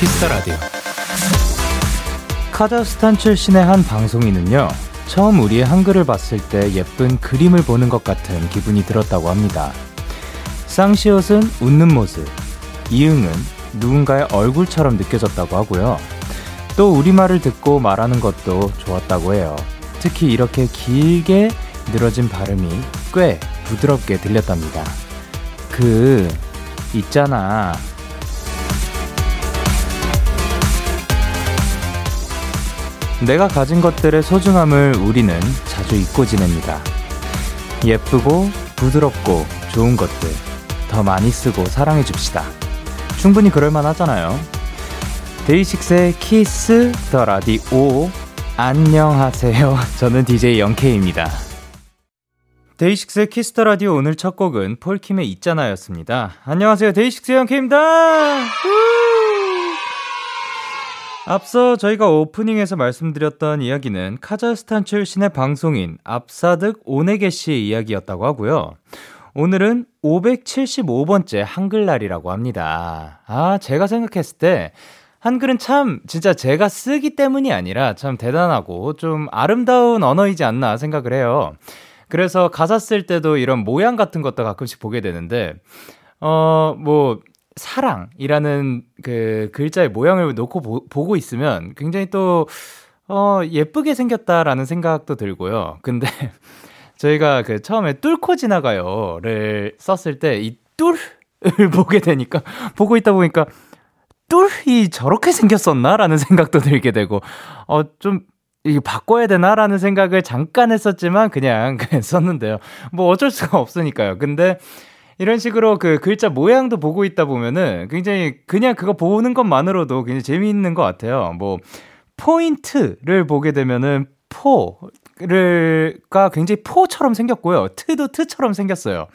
키스 더 라디오. 카자흐스탄 출신의 한 방송인은요. 처음 우리의 한글을 봤을 때 예쁜 그림을 보는 것 같은 기분이 들었다고 합니다. 쌍시옷은 웃는 모습, 이응은 누군가의 얼굴처럼 느껴졌다고 하고요. 또 우리말을 듣고 말하는 것도 좋았다고 해요. 특히 이렇게 길게 늘어진 발음이 꽤 부드럽게 들렸답니다. 그, 있잖아. 내가 가진 것들의 소중함을 우리는 자주 잊고 지냅니다. 예쁘고 부드럽고 좋은 것들 더 많이 쓰고 사랑해 줍시다. 충분히 그럴만 하잖아요. 데이식스의 키스 더 라디오 안녕하세요. 저는 DJ 영케이입니다. 데이식스의 키스 더 라디오 오늘 첫 곡은 폴킴의 있잖아였습니다. 안녕하세요. 데이식스 영케이입니다. 앞서 저희가 오프닝에서 말씀드렸던 이야기는 카자흐스탄 출신의 방송인 압사득 오네게 씨의 이야기였다고 하고요. 오늘은 575번째 한글날이라고 합니다. 아, 제가 생각했을 때 한글은 참 진짜 제가 쓰기 때문이 아니라 참 대단하고 좀 아름다운 언어이지 않나 생각을 해요. 그래서 가사 쓸 때도 이런 모양 같은 것도 가끔씩 보게 되는데, 어, 뭐, 사랑이라는 그 글자의 모양을 놓고 보, 보고 있으면 굉장히 또, 어, 예쁘게 생겼다라는 생각도 들고요. 근데 저희가 그 처음에 뚫고 지나가요를 썼을 때 이 뚫을 보게 되니까, 보고 있다 보니까 뚫이 저렇게 생겼었나라는 생각도 들게 되고, 어, 좀, 이거 바꿔야 되나라는 생각을 잠깐 했었지만 그냥, 그냥 썼는데요. 뭐 어쩔 수가 없으니까요. 근데 이런 식으로 그 글자 모양도 보고 있다 보면은 굉장히 그냥 그거 보는 것만으로도 굉장히 재미있는 것 같아요. 뭐 포인트를 보게 되면은 포를가 굉장히 포처럼 생겼고요. 트도 트처럼 생겼어요.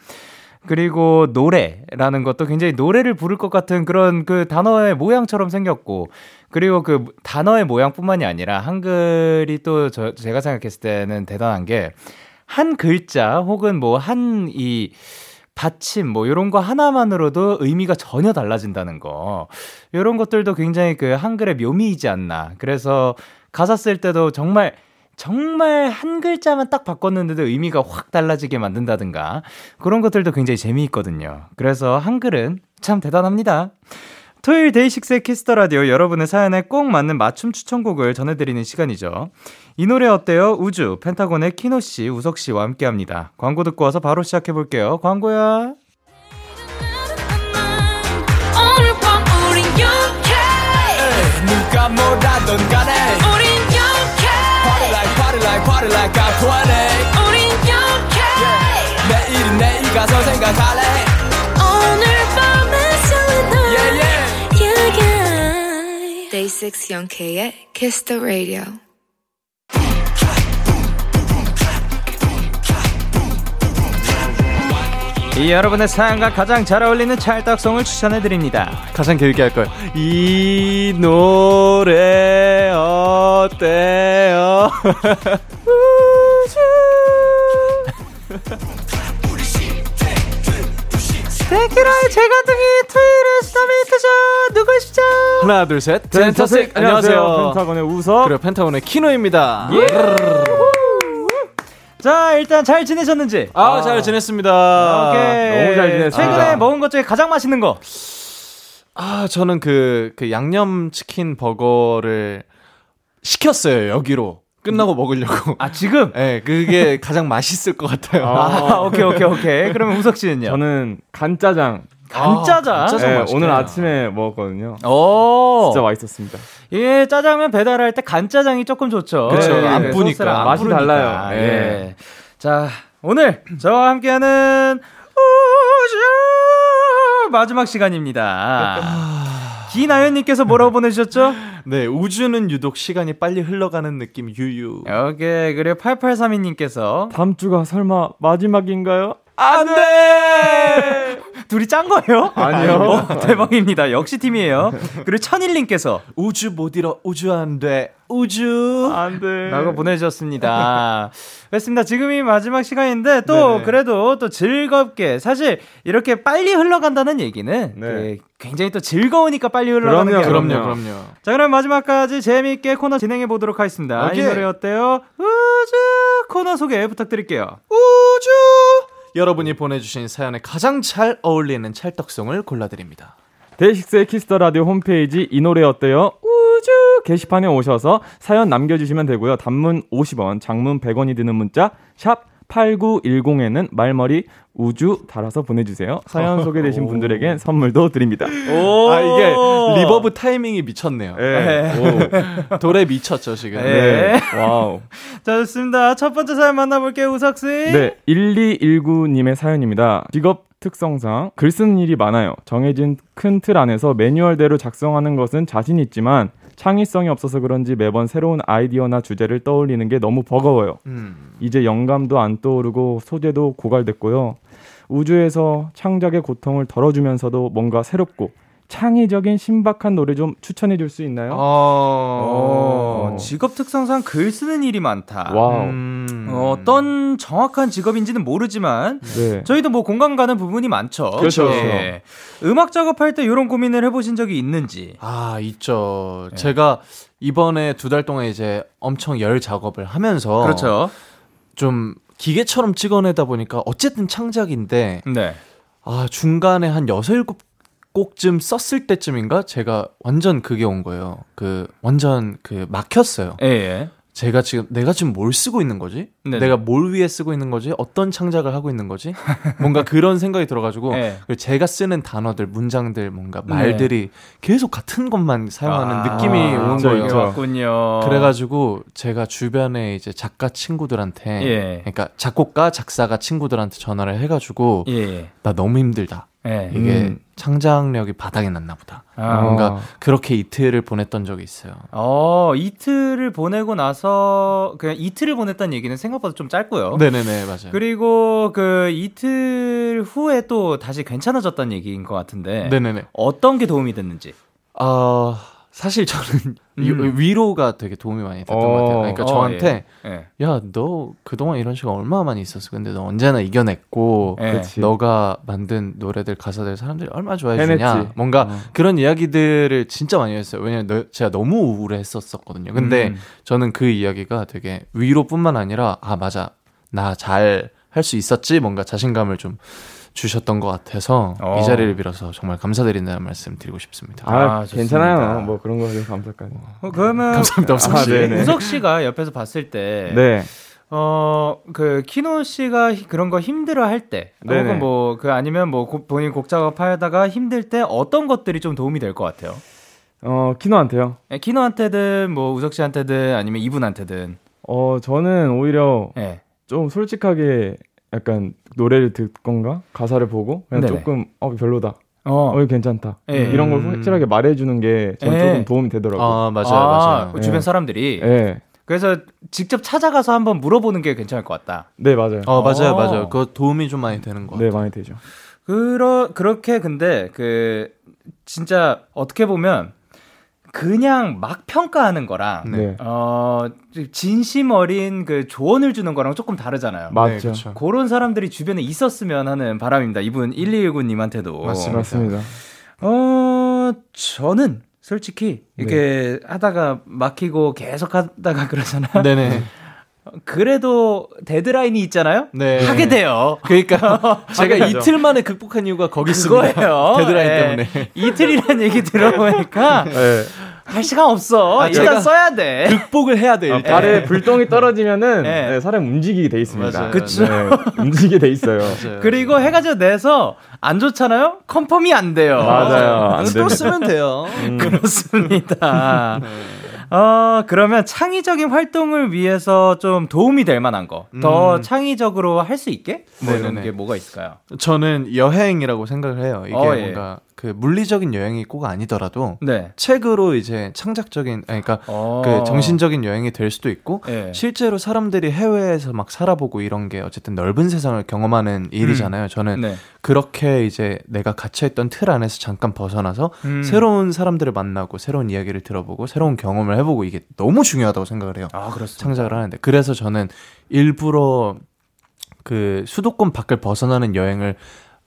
그리고 노래라는 것도 굉장히 노래를 부를 것 같은 그런 그 단어의 모양처럼 생겼고 그리고 그 단어의 모양뿐만이 아니라 한글이 또 저, 제가 생각했을 때는 대단한 게 한 글자 혹은 뭐 한 이 받침 뭐 이런 거 하나만으로도 의미가 전혀 달라진다는 거. 이런 것들도 굉장히 그 한글의 묘미이지 않나. 그래서 가사 쓸 때도 정말 정말 한 글자만 딱 바꿨는데도 의미가 확 달라지게 만든다든가 그런 것들도 굉장히 재미있거든요. 그래서 한글은 참 대단합니다. 토요일 데이식스의 키스 더 라디오 여러분의 사연에 꼭 맞는 맞춤 추천곡을 전해드리는 시간이죠. 이 노래 어때요? 우주 펜타곤의 키노 씨, 우석 씨와 함께 합니다. 광고 듣고 와서 바로 시작해 볼게요. 광고야. 누가 뭐라던 간에 우린 young kid Party like party like party like I'm 20 우린 young kid yeah. 내일은 내일 가서 생각할래 오늘 밤에 설레는 yeah, yeah. yeah, yeah. Day 6 영케의 Kiss the Radio 이 여러분의 사연과 가장 잘 어울리는 찰떡송을 추천해 드립니다. 가장 길게 할 거예요. 이 노래 어때요? 데키라의 제가둥이 토요일의 스타메이트죠 누구시죠? 하나 둘 셋. 펜타식 안녕하세요. 펜타곤의 우석 그리고 펜타곤의 키노입니다. 예. 자 일단 잘 지내셨는지? 아, 잘 지냈습니다. 오케이. 너무 잘 지냈습니다. 최근에 먹은 것 중에 가장 맛있는 거. 아, 저는 그, 그 양념 치킨 버거를 시켰어요, 여기로. 끝나고 먹으려고. 아 지금? 네, 그게 가장 맛있을 것 같아요. 아, 오케이 오케이 오케이. 그러면 우석 씨는요? 저는 간짜장. 간짜장. 아, 간짜장 네. 오늘 아침에 먹었거든요. 오. 진짜 맛있었습니다. 예, 짜장면 배달할 때 간짜장이 조금 좋죠. 그쵸, 예, 안그 뿌니까. 안 맛이 뿌리니까. 달라요. 예. 예. 자, 오늘 저와 함께하는 우주 마지막 시간입니다. 기나연님께서 뭐라고 보내주셨죠? 네, 우주는 유독 시간이 빨리 흘러가는 느낌 유유. 오케이, 그리고 8832님께서 다음 주가 설마 마지막인가요? 안 돼! 둘이 짠 거예요? 아니요. 어, 대박입니다. 역시 팀이에요. 그리고 천일님께서 우주 못 잃어 우주 안 돼. 우주 안 돼. 라고 보내주셨습니다. 그렇습니다. 지금이 마지막 시간인데 또 네네. 그래도 또 즐겁게 사실 이렇게 빨리 흘러간다는 얘기는 네. 그 굉장히 또 즐거우니까 빨리 흘러가는 그럼요, 게 그럼요, 아니에요. 그럼요. 자 그럼 마지막까지 재미있게 코너 진행해 보도록 하겠습니다. 오케이. 이 노래 어때요? 우주 코너 소개 부탁드릴게요. 우주 여러분이 보내주신 사연에 가장 잘 어울리는 찰떡송을 골라드립니다. 데이식스의 키스 더 라디오 홈페이지 이 노래 어때요? 우주 게시판에 오셔서 사연 남겨주시면 되고요. 단문 50원, 장문 100원이 드는 문자 샵 8910에는 말머리 우주 달아서 보내주세요. 사연 소개되신 분들에겐 선물도 드립니다. 오, 아 이게 reverb 타이밍이 미쳤네요. 네. 오. 돌에 미쳤죠 지금. 네. 네. Wow. 자 좋습니다. 첫 번째 사연 만나볼게요, 우석 씨. 네, 1219님의 사연입니다. 직업 특성상 글 쓰는 일이 많아요. 정해진 큰 틀 안에서 매뉴얼대로 작성하는 것은 자신 있지만 창의성이 없어서 그런지 매번 새로운 아이디어나 주제를 떠올리는 게 너무 버거워요. 음. 이제 영감도 안 떠오르고 소재도 고갈됐고요. 우주에서 창작의 고통을 덜어주면서도 뭔가 새롭고 창의적인 신박한 노래 좀 추천해 줄 수 있나요? 어, 어. 직업 특성상 글 쓰는 일이 많다. Wow. 음. 어, 어떤 정확한 직업인지는 모르지만 네. 저희도 뭐 공감 가는 부분이 많죠. 그렇죠. 예. 음악 작업할 때 이런 고민을 해보신 적이 있는지. 아 있죠. 제가 이번에 두 달 동안 이제 엄청 열 작업을 하면서 그렇죠. 좀 기계처럼 찍어내다 보니까 어쨌든 창작인데 네. 아 중간에 한 여섯 일곱 곡쯤 썼을 때쯤인가 제가 완전 그게 온 거예요. 그 완전 그 막혔어요. 예, 예. 제가 지금 내가 지금 뭘 쓰고 있는 거지? 네네. 내가 뭘 위해 쓰고 있는 거지? 어떤 창작을 하고 있는 거지? 뭔가 그런 생각이 들어가지고 네. 제가 쓰는 단어들, 문장들, 뭔가 말들이 계속 같은 것만 사용하는 아, 느낌이 오는 거예요. 왔군요. 그래가지고 제가 주변에 이제 작가 친구들한테, 예. 그러니까 작곡가, 작사가 친구들한테 전화를 해가지고 예, 예. 나 너무 힘들다. 예. 이게 음. 창작력이 바닥이 났나 보다. 아. 뭔가 그렇게 이틀을 보냈던 적이 있어요. 어, 이틀을 보내고 나서 그냥 이틀을 보냈다는 얘기는 생각보다 좀 짧고요. 네네네 맞아요. 그리고 그 이틀 후에 또 다시 괜찮아졌다는 얘기인 것 같은데 네네네. 어떤 게 도움이 됐는지. 아 사실 저는 이- 음. 위로가 되게 도움이 많이 됐던 어. 것 같아요. 그러니까 어, 저한테 예. 야 너 그동안 이런 시간 얼마나 많이 있었어. 근데 너 언제나 이겨냈고 예. 너가 만든 노래들 가사들 사람들이 얼마나 좋아해 주냐. 뭔가 어. 그런 이야기들을 진짜 많이 했어요. 왜냐면 너- 제가 너무 우울했었거든요. 근데 음. 저는 그 이야기가 되게 위로뿐만 아니라 아 맞아 나 잘 할 수 있었지 뭔가 자신감을 좀 주셨던 것 같아서 어. 이 자리를 빌어서 정말 감사드린다는 말씀 드리고 싶습니다. 아, 아. 괜찮아요. 뭐 그런 거에 감사까지. 어, 그러면 감사합니다, 우석 아, 씨. 네네. 우석 씨가 옆에서 봤을 때 네. 어, 그, 키노 씨가 히- 그런 거 힘들어 할 때, 네네. 혹은 뭐, 그 아니면 뭐, 고- 본인 곡 작업하다가 힘들 때 어떤 것들이 좀 도움이 될 것 같아요? 어, 키노한테요. 예, 키노한테든, 뭐, 우석 씨한테든, 아니면 이분한테든. 어, 저는 오히려 예. 좀 솔직하게 약간 노래를 듣건가 가사를 보고 그냥 네네. 조금 어 별로다 어, 어 괜찮다 예. 이런 걸 음. 확실하게 말해주는 게전 예. 조금 도움이 되더라고요. 아 맞아요 아, 맞아요. 그 주변 예. 사람들이. 예, 그래서 직접 찾아가서 한번 물어보는 게 괜찮을 것 같다. 네 맞아요. 어 맞아요 어. 맞아요. 그거 도움이 좀 많이 되는 것네 같아요. 많이 되죠. 그러, 그렇게 근데, 그, 진짜, 어떻게 보면, 그냥 막 평가하는 거랑, 네. 네, 어, 진심 어린 그 조언을 주는 거랑 조금 다르잖아요. 맞죠. 그렇죠. 그런 사람들이 주변에 있었으면 하는 바람입니다. 이분 1219님한테도. 맞습니다. 맞습니다. 어, 저는 솔직히 이렇게 하다가 막히고 계속 하다가 그러잖아요. 네네. 그래도 데드라인이 있잖아요. 네. 하게 돼요. 그러니까 제가. 이틀 만에 극복한 이유가 거기 있습니다. 데드라인 예. 때문에. 이틀이라는 얘기 들어보니까 네. 할 시간 없어. 아, 일단 써야 돼. 극복을 해야 돼. 아, 일단. 발에 불똥이 떨어지면은 네. 네, 사람 움직이게 돼 있습니다. 맞아요. 그쵸. 네, 움직이게 돼 있어요. 맞아요. 그리고 해가지고 내서 안 좋잖아요. confirm이 안 돼요. 맞아요. 안 또 됩니다. 쓰면 돼요. 음. 그렇습니다. 어, 그러면 창의적인 활동을 위해서 좀 도움이 될 만한 거. 더 음. 창의적으로 할 수 있게? 뭐 이런 네네네. 게 뭐가 있을까요? 저는 여행이라고 생각을 해요. 이게 어, 예. 뭔가 그 물리적인 여행이 꼭 아니더라도 네. 책으로 이제 창작적인 아니, 그러니까 어. 그 정신적인 여행이 될 수도 있고 예. 실제로 사람들이 해외에서 막 살아보고 이런 게 어쨌든 넓은 세상을 경험하는 일이잖아요. 저는 네. 그렇게 이제 내가 갇혀있던 틀 안에서 잠깐 벗어나서 음. 새로운 사람들을 만나고 새로운 이야기를 들어보고 새로운 경험을 해보고 이게 너무 중요하다고 생각을 해요. 아, 그렇습니다. 창작을 하는데 그래서 저는 일부러 그 수도권 밖을 벗어나는 여행을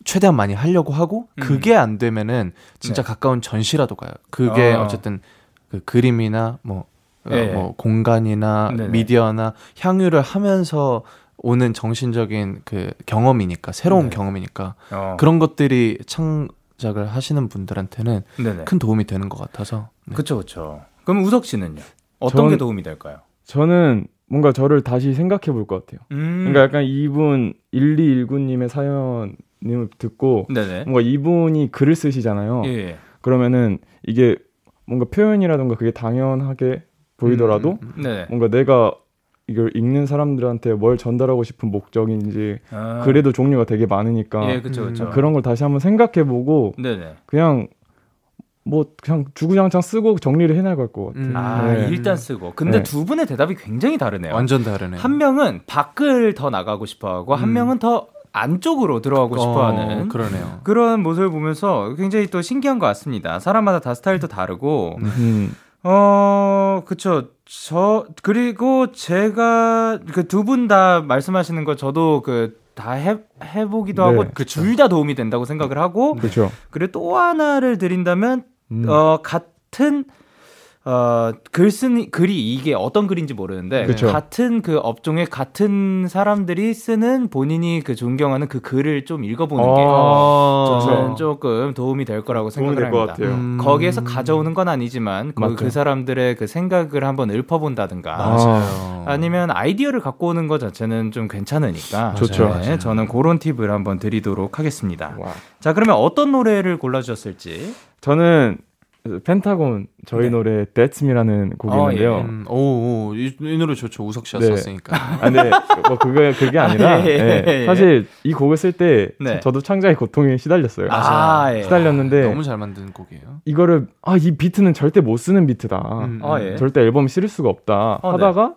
최대한 많이 하려고 하고 음. 그게 안 되면은 진짜 네. 가까운 전시라도 가요. 그게 어. 어. 쨌든그 그림이나 뭐, 어, 예. 뭐 공간이나 네네. 미디어나 향유를 하면서 오는 정신적인 그 경험이니까 새로운 네. 경험이니까 어. 그런 것들이 창작을 하시는 분들한테는 네네. 큰 도움이 되는 것 같아서 네. 그쵸, 그쵸. 그럼 우석 씨는요? 어떤 전- 게 도움이 될까요? 저는 뭔가 저를 다시 생각해 볼 것 같아요. 음. 그러니까 약간 이분 1219님의 사연 님을 듣고 네네. 뭔가 이분이 글을 쓰시잖아요. 예, 예. 그러면은 이게 뭔가 표현이라던가 그게 당연하게 보이더라도 음, 음, 음. 네네. 뭔가 내가 이걸 읽는 사람들한테 뭘 전달하고 싶은 목적인지 아. 그래도 종류가 되게 많으니까 예, 그쵸, 그쵸. 음, 그런 걸 다시 한번 생각해보고 네네. 그냥 뭐 그냥 주구장창 쓰고 정리를 해나갈 것 같아요. 음. 아, 네. 일단 쓰고. 근데 네. 두 분의 대답이 굉장히 다르네요. 완전 다르네. 한 명은 밖을 더 나가고 싶어 하고, 한 음. 명은 더 안쪽으로 들어가고 싶어 하는. 어, 그러네요. 그런 모습을 보면서 굉장히 또 신기한 것 같습니다. 사람마다 다 스타일도 다르고, 음. 어, 그쵸. 저, 그리고 제가 그 두 분 다 말씀하시는 거 저도 그 다 해, 해보기도 네. 하고, 둘 다 도움이 된다고 생각을 하고, 그렇죠. 그리고 또 하나를 드린다면, 음. 어, 같은, 어, 글 쓰는, 글이 이게 어떤 글인지 모르는데, 그쵸. 같은 그 업종의 같은 사람들이 쓰는 본인이 그 존경하는 그 글을 좀 읽어보는 게, 어. 저는 조금 도움이 될 거라고 생각을 합니다. 같아요. 음. 거기에서 가져오는 건 아니지만 그. 그 사람들의 그 생각을 한번 읊어본다든가 맞아요. 아니면 아이디어를 갖고 오는 것 자체는 좀 괜찮으니까 좋죠. 네, 맞아요. 저는 그런 팁을 한번 드리도록 하겠습니다. 와. 자 그러면 어떤 노래를 골라주셨을지 저는 펜타곤 저희 네. 노래 That's Me라는 곡이 어, 있는데요. 예. 음, 오, 오, 이, 이 노래 좋죠. 우석 씨가 네. 썼으니까. 아, 근데 뭐 그게 그게 아니라 아, 예, 예. 사실 이 곡을 쓸때 네. 저도 창작의 고통에 시달렸어요. 아, 예. 시달렸는데 너무 잘 만든 곡이에요. 이거를 아 이 비트는 절대 못 쓰는 비트다. 음, 아, 음. 예. 절대 앨범 실을 수가 없다 어, 네. 하다가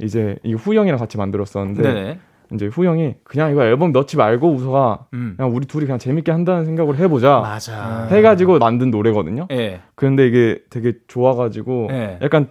이제 이 후영이랑 같이 만들었었는데 네네. 이제 후이 형이 그냥 이거 앨범 넣지 말고 우석아 음. 그냥 우리 둘이 그냥 재밌게 한다는 생각을 해보자 맞아. 해가지고 만든 노래거든요. 예. 근데 이게 되게 좋아가지고 예. 약간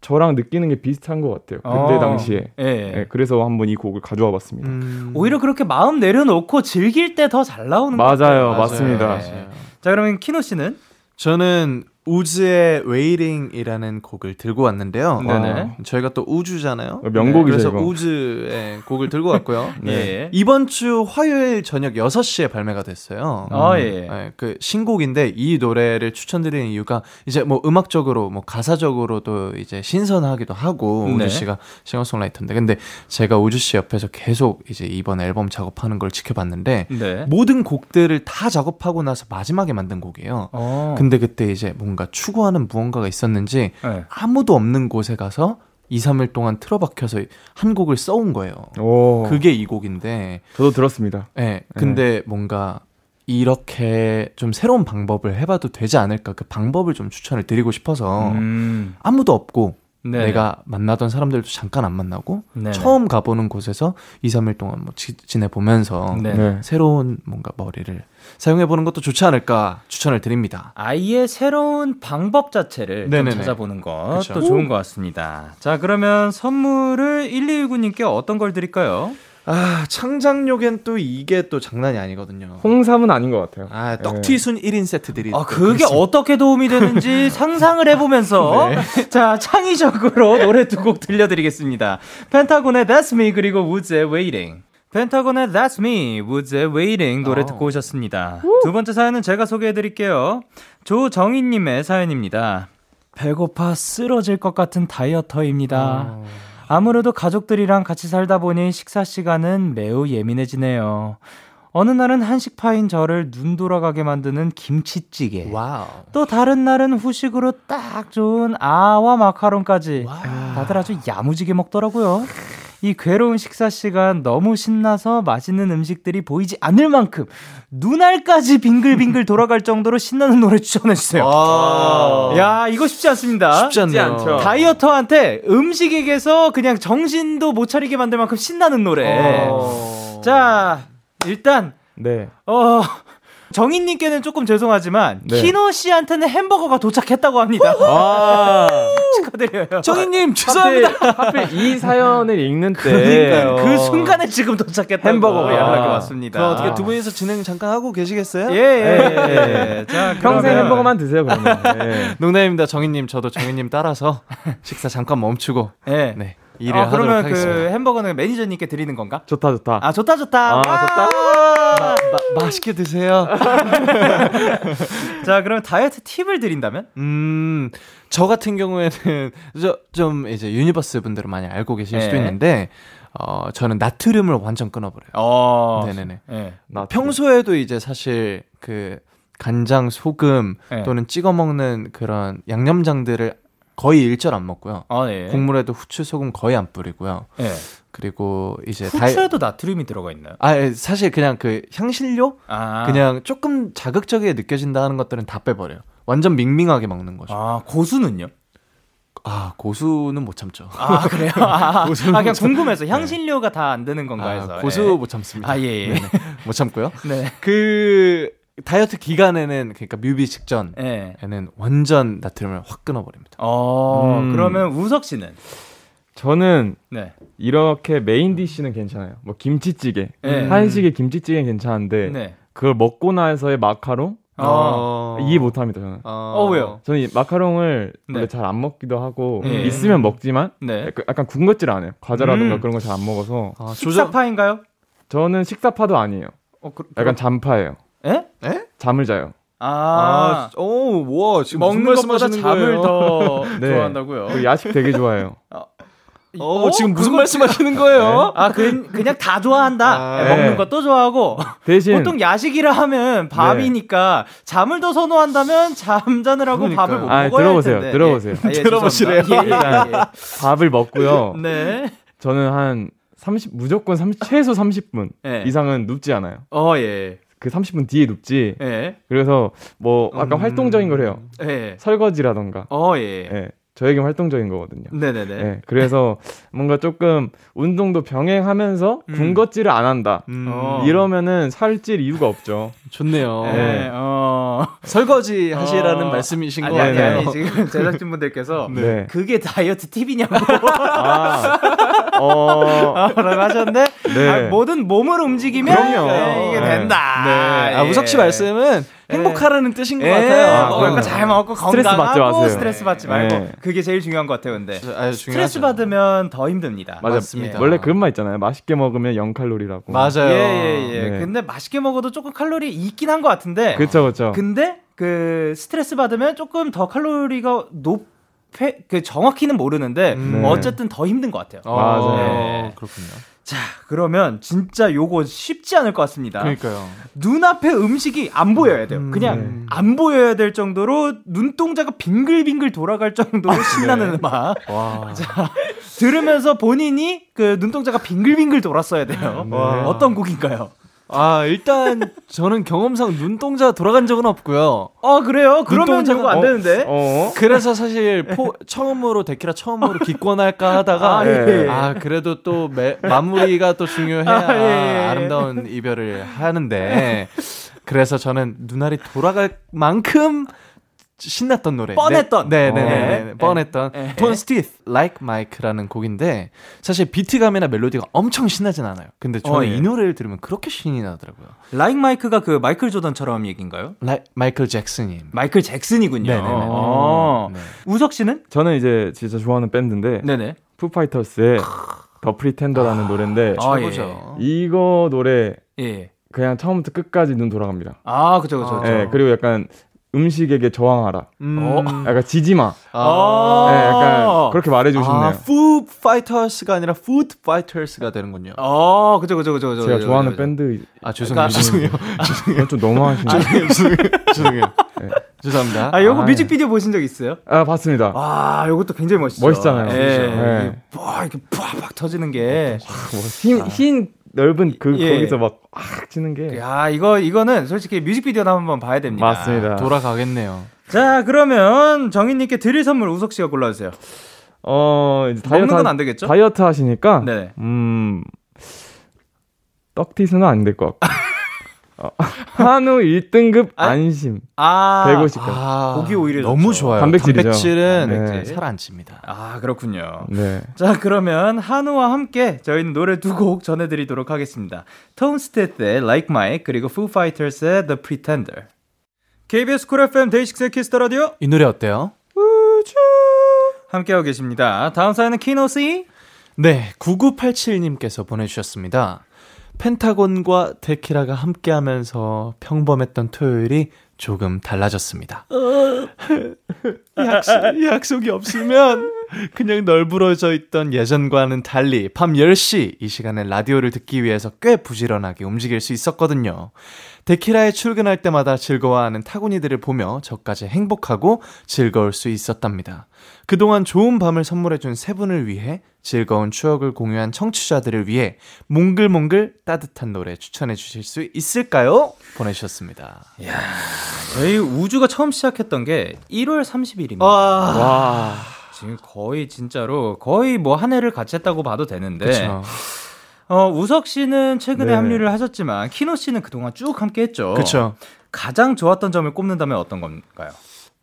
저랑 느끼는 게 비슷한 것 같아요. 그때 어. 당시에. 예. 예, 그래서 한번 이 곡을 가져와 봤습니다. 음. 오히려 그렇게 마음 내려놓고 즐길 때 더 잘 나오는 것 같아요. 맞아요, 맞아요. 맞습니다. 맞아요. 자 그러면 키노 씨는 저는 우즈의 Waiting이라는 곡을 들고 왔는데요. 네네. 어, 저희가 또 우주잖아요. 어, 명곡이죠, 그래서 이거. 우즈의 곡을 들고 왔고요. 예. 이번 주 화요일 저녁 6시에 발매가 됐어요. 아, 예. 네, 그 신곡인데 이 노래를 추천드리는 이유가 이제 뭐 음악적으로 뭐 가사적으로도 이제 신선하기도 하고 네. 우주 씨가 싱어송라이터인데 근데 제가 우주 씨 옆에서 계속 이제 이번 앨범 작업하는 걸 지켜봤는데 네. 모든 곡들을 다 작업하고 나서 마지막에 만든 곡이에요. 어. 근데 그때 이제 뭔가 추구하는 무언가가 있었는지 네. 아무도 없는 곳에 가서 2, 3일 동안 틀어박혀서 한 곡을 써온 거예요. 오, 그게 이 곡인데, 저도 들었습니다. 예, 근데 뭔가 이렇게 좀 새로운 방법을 해봐도 되지 않을까 그 방법을 좀 추천을 드리고 싶어서 음. 아무도 없고 네. 내가 만나던 사람들도 잠깐 안 만나고 네네. 처음 가보는 곳에서 2, 3일 동안 뭐 지, 지내보면서 네. 네. 새로운 뭔가 머리를 사용해보는 것도 좋지 않을까 추천을 드립니다. 아예 새로운 방법 자체를. 찾아보는 것도 그쵸. 좋은 것 같습니다. 자, 그러면 선물을 1219님께 어떤 걸 드릴까요? 아, 창작력엔 또 이게 또 장난이 아니거든요. 홍삼은 아닌 것 같아요. 아, 떡튀순 1인 세트들이. 아, 그게 어떻게 도움이 되는지 상상을 해보면서 자, 창의적으로 노래 두 곡 들려드리겠습니다. 펜타곤의 That's Me 그리고 우즈의 Waiting. 펜타곤의 That's Me, 우즈의 Waiting 노래 어. 듣고 오셨습니다. 두 번째 사연은 제가 소개해드릴게요. 조정희님의 사연입니다. 배고파 쓰러질 것 같은 dieter입니다. 아무래도 가족들이랑 같이 살다 보니 식사 시간은 매우 예민해지네요. 어느 날은 한식파인 저를 눈 돌아가게 만드는 김치찌개. Wow. 또 다른 날은 후식으로 딱 좋은 아아와 마카롱까지. 다들 아주 야무지게 먹더라고요. 이 괴로운 식사 시간 너무 신나서 맛있는 음식들이 보이지 않을 만큼 눈알까지 빙글빙글 돌아갈 정도로 신나는 노래 추천해 주세요. 와. 야, 이거 쉽지 않습니다. 쉽지 않네요. 않죠. 다이어터한테 음식에게서 그냥 정신도 못 차리게 만들 만큼 신나는 노래. 어. 자, 일단 네. 어 정인님께는 조금 죄송하지만 네. 키노 씨한테는 햄버거가 도착했다고 합니다. 아, 축하드려요. 정희님 죄송합니다. 하필, 하필 이 사연을 읽는 때 그러니까요. 그 순간에 지금 도착했다고 햄버거가. 연락이 왔습니다. 어떻게 두 분이서 진행 잠깐 하고 계시겠어요? 예, 예, 예. 자, 평생 햄버거만 드세요 그러면. 네. 농담입니다, 정희님. 저도 정희님 따라서 식사 잠깐 멈추고 예. 네 일을 어, 하도록 그러면 하겠습니다. 그 햄버거는 매니저님께 드리는 건가? 좋다 좋다. 아, 좋다, 좋다. 아, 와! 좋다. 마, 맛있게 드세요. 자, 그럼 다이어트 팁을 드린다면? 음, 저 같은 경우에는 저, 좀 이제 유니버스 분들은 많이 알고 계실 수도 네. 있는데 어, 저는 나트륨을 완전 끊어버려요. 어. 네네네. 예. 나 평소에도 이제 사실 그 간장, 소금 네. 또는 찍어 먹는 그런 양념장들을 거의 일절 안 먹고요. 아, 네. 국물에도 후추, 소금 거의 안 뿌리고요. 예. 그리고 이제 다이- 후추에도 나트륨이 들어가 있나요? 아 예, 사실 그냥 그 향신료 아. 그냥 조금 자극적이게 느껴진다 하는 것들은 다 빼버려요. 완전 밍밍하게 먹는 거죠. 아, 고수는요? 아 고수는 못 참죠. 아, 그래요? 아, 아, 고수는 그냥 못 참- 궁금해서 향신료가 다 안 드는 건가 해서. 아, 고수 예. 못 참습니다. 아, 예, 예. 네네, 못 참고요. 네. 그 다이어트 기간에는 그러니까 뮤비 직전에는 예. 완전 나트륨을 확 끊어버립니다. 어, 음. 그러면 우석 씨는? 저는 네. 이렇게 main dish는 괜찮아요. 뭐 김치찌개, 네. 한식의 김치찌개는 괜찮은데 네. 그걸 먹고 나서의 마카롱 어. 이해 못합니다 저는. 어, 왜요? 저는 이 마카롱을 네. 원래 잘 안 먹기도 하고 네. 있으면 먹지만 네. 약간, 약간 군것질 안 해요. 과자라든가 음. 그런 거 잘 안 먹어서 아, 식사파인가요? 저는 식사파도 아니에요. 어, 그, 약간 잠파예요. 예? 잠을 자요. 아, 오, 와, 지금 먹는 것보다 잠을 더 네. 좋아한다고요? 야식 되게 좋아해요. 어, 지금 무슨 말씀하시는 거예요? 아, 그, 그냥 다 좋아한다. 아, 예, 먹는 네. 것도 좋아하고. 대신 보통 야식이라 하면 밥이니까 잠을 더 선호한다면 잠자느라고 그러니까요. 밥을 못 아, 먹어야 들어보세요. 할 텐데. 들어보세요. 예. 아, 예, 들어보시래요. 죄송합니다. 예, 예, 밥을 먹고요. 예. 네. 저는 한 30, 무조건 30, 최소 30분 네. 이상은 눕지 않아요. 어, 예. 그 30분 뒤에 눕지. 예. 그래서 뭐 아까 음. 활동적인 걸 해요. 예. 설거지라던가. 어, 예. 예. 저에게 활동적인 거거든요. 네네네. 예. 그래서 뭔가 조금 운동도 병행하면서 음. 군것질을 안 한다. 음, 어. 이러면은 살찔 이유가 없죠. 좋네요. 예. 어. 설거지 하시라는 어. 말씀이신 아니, 거 아니, 같아요. 아니, 지금 제작진 분들께서 네. 그게 다이어트 팁이냐고 아. 어. 라고 하셨는데 네. 아, 뭐든 몸을 움직이면 그럼요. 예, 이게 네. 된다. 네. 아, 예. 우석 씨 말씀은 행복하라는 뜻인 것 예, 같아요. 먹을 아, 거잘 먹고 스트레스 건강하고 받지 마세요. 스트레스 받지 말고 네. 그게 제일 중요한 것 같아요. 근데 아주 스트레스. 받으면 더 힘듭니다. 맞아. 맞습니다. 원래 그런 말 있잖아요. 맛있게 먹으면 0 칼로리라고. 맞아요. 예예예. 예, 예. 네. 근데 맛있게 먹어도 조금 칼로리 있긴 한 것 같은데. 그쵸, 그쵸. 근데 그 스트레스 받으면 조금 더 칼로리가 높게 그 정확히는 모르는데 음. 네. 어쨌든 더 힘든 것 같아요. 어, 맞아요. 그렇군요. 자 그러면 진짜 요거 쉽지 않을 것 같습니다. 그러니까요. 눈앞에 음식이 안 보여야 돼요. 음, 그냥 네. 안 보여야 될 정도로 눈동자가 빙글빙글 돌아갈 정도로 신나는 음악. 와. 들으면서 본인이 그 눈동자가 빙글빙글 돌았어야 돼요. 네. 어떤 곡인가요? 아, 일단 저는 경험상 눈동자 돌아간 적은 없고요. 아 그래요? 그러면 이거 안 어? 되는데. 어? 그래서 사실 포, 처음으로 데키라 처음으로 기권할까 하다가 아, 예. 아 그래도 또 매, 마무리가 또 중요해야 아, 예, 예. 아름다운 이별을 하는데 그래서 저는 눈알이 돌아갈 만큼 신났던 노래 뻔했던. 네, 네, 네, 네, 어. 뻔했던 예. Tone Stith Like Mike라는 곡인데 사실 비트감이나 멜로디가 엄청 신나진 않아요. 근데 저는 어, 예. 이 노래를 들으면 그렇게 신이 나더라고요. Like Mike가 그 마이클 조던처럼 얘기인가요? 라이, 마이클 잭슨님. 마이클 잭슨이군요. 네네네. 어. 네. 우석 씨는? 저는 이제 진짜 좋아하는 밴드인데 네네. Foo Fighters의 The Pretender라는 노래인데 아, 최고죠. 이거 노래 예. 그냥 처음부터 끝까지 눈 돌아갑니다. 아 그죠 그죠. 아, 그죠. 예, 그리고 약간 음식에게 저항하라. 음. 약간 지지 마. 아. 예, 약간 그렇게 말해주고 싶네요. 아, food fighters가 아니라 food fighters가 되는군요. 어 그죠 그죠 그죠 그죠. 제가 그죠, 좋아하는 그죠. 밴드 아 죄송해요, 그러니까- 죄송해요, 이건 좀 너무하시네요. 죄송해요, 죄송해요. 예. 죄송합니다. 아, 요거 아, 뮤직비디오 보신 적 있어요? 아 봤습니다. 와, 요것도 굉장히 멋있죠. 멋있잖아요. 예. 네. 와, 이렇게 팍팍 터지는 게. 흰, 흰 넓은 그 예. 거기서 막악 치는 게 야, 이거 이거는 솔직히 뮤직비디오도 한번 봐야 됩니다. 맞습니다. 돌아가겠네요. 자, 그러면 정인 님께 드릴 선물 우석 씨가 골라 주세요. 어 이제 먹는 다이어트 건 하- 안 되겠죠? 다이어트 하시니까 네. 음 떡티스는 안 될 것 같고 어, 한우 1등급 아, 안심 아. 150g. 아, 고기 오히려 너무. 좋아요. 단백질이죠. 단백질은 네. 살안 찝니다. 아, 그렇군요. 네. 자, 그러면 한우와 함께 저희는 노래 두 곡 전해드리도록 하겠습니다. Tone Stith의 Like Mike 그리고 Foo Fighters의 The Pretender. KBS 쿨 FM 데이식스의 키스 더 라디오 이 노래 어때요? 함께하고 계십니다. 다음 사연은 키노 씨. 네, 9987님께서 보내주셨습니다. 펜타곤과 데키라가 함께 하면서 평범했던 토요일이 조금 달라졌습니다. 약속, 약속이 없으면 그냥 널브러져 있던 예전과는 달리 밤 10시 이 시간에 라디오를 듣기 위해서 꽤 부지런하게 움직일 수 있었거든요. 데키라에 출근할 때마다 즐거워하는 타고니들을 보며 저까지 행복하고 즐거울 수 있었답니다. 그동안 좋은 밤을 선물해준 세 분을 위해 즐거운 추억을 공유한 청취자들을 위해 몽글몽글 따뜻한 노래 추천해 주실 수 있을까요? 보내주셨습니다. 저희 우주가 처음 시작했던 게 1월 30일입니다. 와. 지금 거의 진짜로 거의 뭐 한 해를 같이 했다고 봐도 되는데 그렇죠. 어, 우석 씨는 최근에 네. 합류를 하셨지만 키노 씨는 그동안 쭉 함께 했죠. 그렇죠. 가장 좋았던 점을 꼽는다면 어떤 건가요?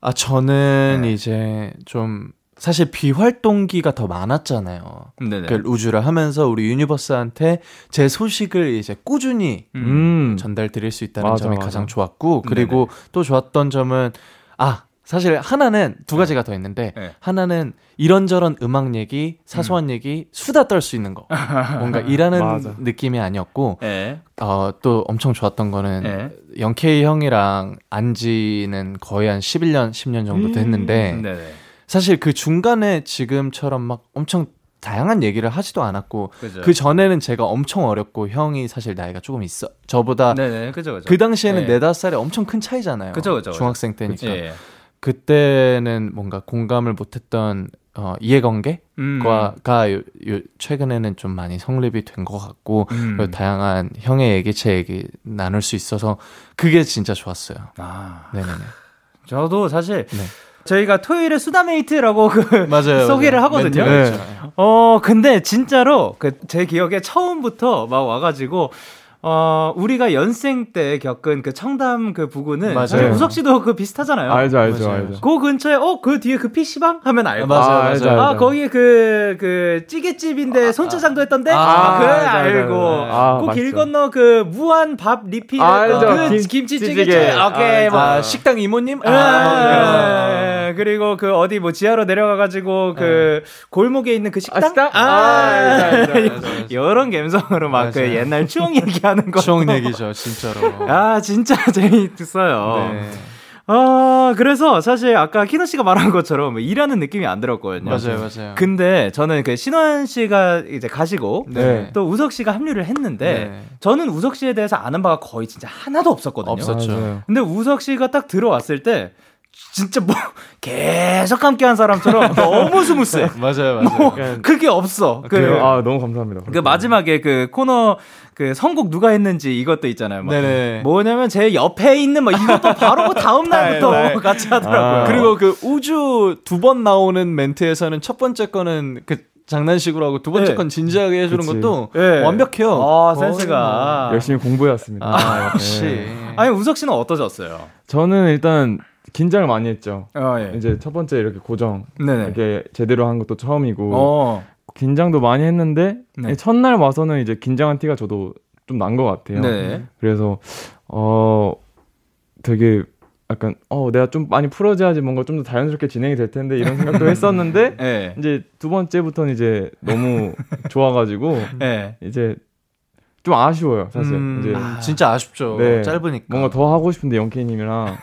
아 저는 네. 이제 좀 사실 비활동기가 더 많았잖아요. 네네. 그 우주를 하면서 우리 유니버스한테 제 소식을 이제 꾸준히 음. 전달 드릴 수 있다는 맞아, 점이 맞아. 가장 좋았고 그리고 또 좋았던 점은 아 사실 하나는 두 가지가 더 있는데 네. 하나는 이런저런 음악 얘기 사소한 얘기 수다 떨 수 있는 거 뭔가 일하는. 느낌이 아니었고 네. 어, 또 엄청 좋았던 거는 네. 영케이 형이랑 안지는 거의 한 11년 10년 정도 됐는데 네네. 사실 그 중간에 지금처럼 막 엄청 다양한 얘기를 하지도 않았고 그죠. 그 전에는 제가 엄청 어렸고 형이 사실 나이가 조금 있어 저보다 네네. 그죠 그죠. 그 당시에는 네. 네다섯 살이 엄청 큰 차이잖아요. 그죠, 그죠, 그죠. 중학생 때니까. 예. 그때는 뭔가 공감을 못했던 어, 이해관계가 음. 가 요, 요 최근에는 좀 많이 성립이 된 것 같고 음. 다양한 형의 얘기 제 얘기 나눌 수 있어서 그게 진짜 좋았어요. 아, 네네네. 저도 사실 네. 저희가 토요일에 수다메이트라고 그 맞아요. 소개를 맞아요. 하거든요. 네. 어, 근데 진짜로 그 제 기억에 처음부터 막 와가지고 어, 우리가 연생 때 겪은 그 청담 그 부근은 맞아요. 사실 우석 씨도 그 비슷하잖아요. 알죠, 알죠, 맞아요. 알죠. 그 근처에 어, 그 뒤에 그 PC방 하면 알고. 맞아요, 아, 맞아요. 알죠, 아, 알죠. 거기에 그, 그, 찌개집인데 손짜장도 했던데? 아, 아, 알죠, 알고. 아, 그 길. 건너 그 무한 밥 리필 아, 했던 알죠. 그 김- 김치찌개. 찌개. 오케이, 뭐. 아, 식당 이모님? 예, 아, 예, 그리고 그 어디 뭐 지하로 내려가가지고 그 골목에 있는 그 식당? 아, 식당? 아, 알죠, 알죠, 알죠, 알죠. 이런 감성으로 막 그. 옛날 추억 얘기하 는 거. 추억 얘기죠, 진짜로. 아, 진짜 재미있어요. 네. 아, 그래서 사실 아까 키노 씨가 말한 것처럼 일하는 느낌이 안 들었거든요. 맞아요, 맞아요. 근데 저는 그 신원 씨가 이제 가시고 네. 또 우석 씨가 합류를 했는데 네. 저는 우석 씨에 대해서 아는 바가 거의 진짜 하나도 없었거든요. 없었죠. 맞아요. 근데 우석 씨가 딱 들어왔을 때 진짜 뭐 계속 함께한 사람처럼 너무 스무스해. 맞아요, 맞아요. 뭐 그게 없어. 그, 그래요? 아, 너무 감사합니다. 그 마지막에 그 코너 그 선곡 누가 했는지 이것도 있잖아요. 막 네네. 뭐냐면 제 옆에 있는 뭐 이것도 바로 그 다음 날부터 네, 네. 같이 하더라고요. 아. 그리고 그 우주 두 번 나오는 멘트에서는 첫 번째 거는 그 장난식으로 하고 두 번째 네. 건 진지하게 해주는 그치. 것도 네. 완벽해요. 아, 센스가. 열심히 공부해왔습니다. 아, 역시. 네. 아니 우석 씨는 어떠셨어요? 저는 일단 긴장을 많이 했죠. 어, 예. 이제 첫 번째 이렇게 고정 네네. 이렇게 제대로 한 것도 처음이고 어. 긴장도 많이 했는데 네. 첫날 와서는 이제 긴장한 티가 저도 좀 난 것 같아요. 네. 그래서 어 되게 약간 어 내가 좀 많이 풀어져야지 뭔가 좀 더 자연스럽게 진행이 될 텐데 이런 생각도 했었는데 예. 이제 두 번째부터는 이제 너무 좋아가지고 예. 이제 좀 아쉬워요 사실 음. 이제 아, 진짜 아쉽죠. 네. 짧으니까. 뭔가 더 하고 싶은데 영케이님이랑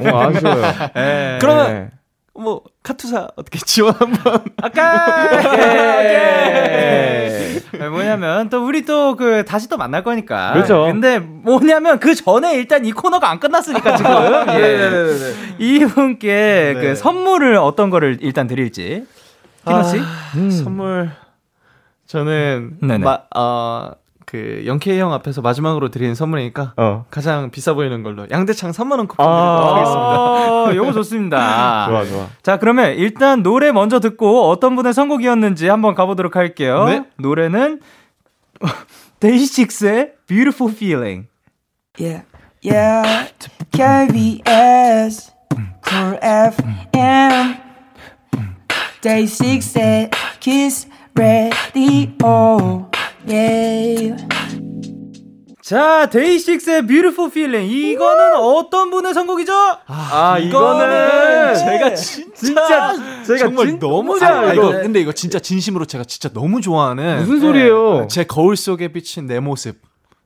뭔가 아쉬워요. 예. 그러면 네. 뭐 카투사 어떻게 지원 한번 아까 예. 뭐냐면 또 우리 또 그 다시 또 만날 거니까. 그렇죠. 근데 뭐냐면 그 전에 일단 이 코너가 안 끝났으니까 지금 예. 이분께 네. 그 선물을 어떤 거를 일단 드릴지. 키노 씨? 아, 선물 저는 네네. 마, 어, 그 영케이 형 앞에서 마지막으로 드리는 선물이니까 어. 가장 비싸 보이는 걸로 양대창 3만 원 쿠폰 아. 드리도록 하겠습니다. 아, 요거 좋습니다. 좋아, 좋아. 자, 그러면 일단 노래 먼저 듣고 어떤 분의 선곡이었는지 한번 가보도록 할게요. 네. 노래는 데이식스의 Beautiful Feeling. Yeah, yeah. KBS, Cool FM, Day 6 at Kiss Radio. Yeah. 자, 데이식스의 Beautiful Feeling. 이거는 어떤 분의 선곡이죠? 아, 이거는 제가 진짜, 진짜 제가 정말 진- 너무 잘 이거 이거- 근데 이거 진짜 진심으로 제가 진짜 너무 좋아하는 무슨 소리예요? 제 거울 속에 비친 내 모습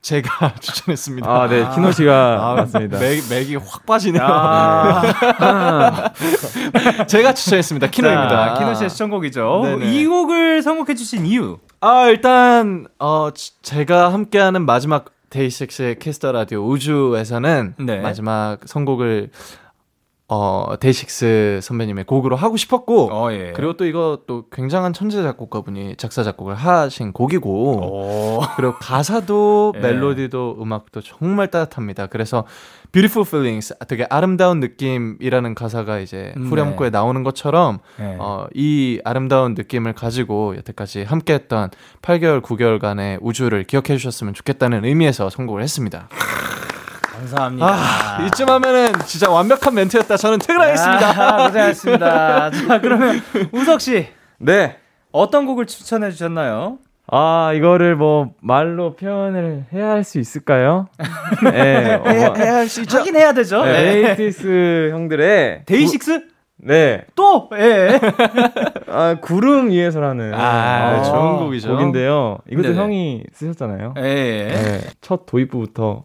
제가 추천했습니다. 아, 네. 키노 씨가 맞습니다. 맥, 맥이 확 빠지네요. 아, 제가 추천했습니다. 키노입니다. 자, 키노 씨의 추천곡이죠. 네네. 이 곡을 선곡해 주신 이유. 아 일단 어 지- 제가 함께하는 마지막 데이식스의 키스 더 라디오 우주에서는 네. 마지막 선곡을 어 데이식스 선배님의 곡으로 하고 싶었고 어, 예. 그리고 또 이거 또 굉장한 천재 작곡가분이 작사 작곡을 하신 곡이고 오. 그리고 가사도 예. 멜로디도 음악도 정말 따뜻합니다. 그래서 Beautiful Feelings 되게 아름다운 느낌이라는 가사가 이제 네. 후렴구에 나오는 것처럼 네. 어, 이 아름다운 느낌을 가지고 여태까지 함께 했던 8개월, 9개월간의 우주를 기억해 주셨으면 좋겠다는 의미에서 선곡을 했습니다. 감사합니다. 아, 이쯤 하면은 진짜 완벽한 멘트였다. 저는 퇴근하겠습니다. 아, 고생하셨습니다. 자, 그러면 우석 씨 네. 어떤 곡을 추천해 주셨나요? 아, 이거를 뭐 말로 표현을 해야 할 수 있을까요? 네. 어, 뭐, 할수 하긴 해야 되죠. 네. 네. 데이식스 형들의 데이식스 네. 또 예. 아, 구름 위에서라는 아, 좋은 곡이죠. 곡인데요. 이것도 네네. 형이 쓰셨잖아요. 예. 네. 첫 도입부부터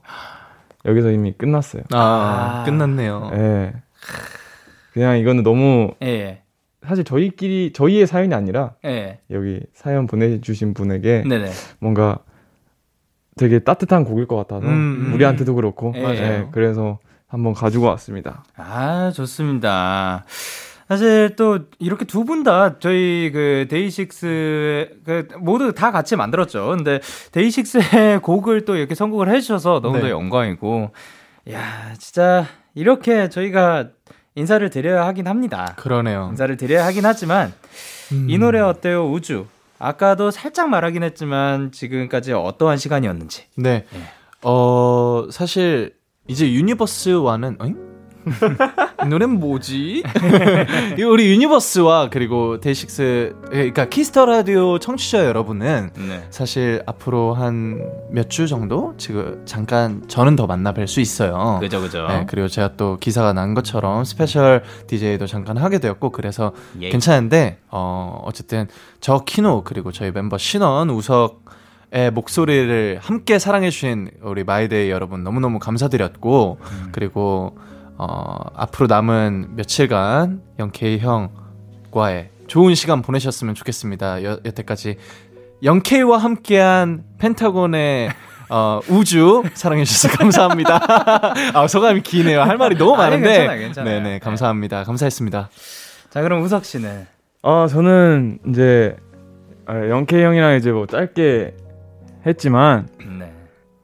여기서 이미 끝났어요. 아, 아. 끝났네요. 네. 그냥 이거는 너무 예. 사실 저희끼리 저희의 사연이 아니라 예. 여기 사연 보내주신 분에게 네네. 뭔가 되게 따뜻한 곡일 것 같아서 음, 음. 우리한테도 그렇고 예. 네, 그래서 한번 가지고 왔습니다. 아, 좋습니다. 사실 또 이렇게 두 분 다 저희 그 데이식스 그 모두 다 같이 만들었죠. 근데 데이식스의 곡을 또 이렇게 선곡을 해주셔서 너무도 네. 영광이고, 야 진짜 이렇게 저희가 인사를 드려야 하긴 합니다. 그러네요. 인사를 드려야 하긴 하지만 음. 이 노래 어때요 우주? 아까도 살짝 말하긴 했지만 지금까지 어떠한 시간이었는지. 네. 어, 사실 이제 유니버스와는 어잉? 이 노래는 뭐지? 이 우리 유니버스와 그리고 데이식스 그러니까 키스 더 라디오 청취자 여러분은 네. 사실 앞으로 한 몇 주 정도 지금 잠깐 저는 더 만나 뵐 수 있어요. 그죠 그죠. 네, 그리고 제가 또 기사가 난 것처럼 special DJ도 잠깐 하게 되었고 그래서 예. 괜찮은데 어 어쨌든 저 키노 그리고 저희 멤버 신원 우석 의 목소리를 함께 사랑해 주신 우리 마이데이 여러분 너무너무 감사드렸고 그리고 어 앞으로 남은 며칠간 영케이 형과의 좋은 시간 보내셨으면 좋겠습니다. 여, 여태까지 영케이와 함께한 펜타곤의 어, 우주 사랑해 주셔서 감사합니다. 아, 소감이 기네요. 할 말이 너무 아니, 많은데. 괜찮아요, 괜찮아요. 네네, 감사합니다. 감사했습니다. 자 그럼 우석 씨는 아 저는 이제 아, 영케이 형이랑 이제 뭐 짧게 했지만 네.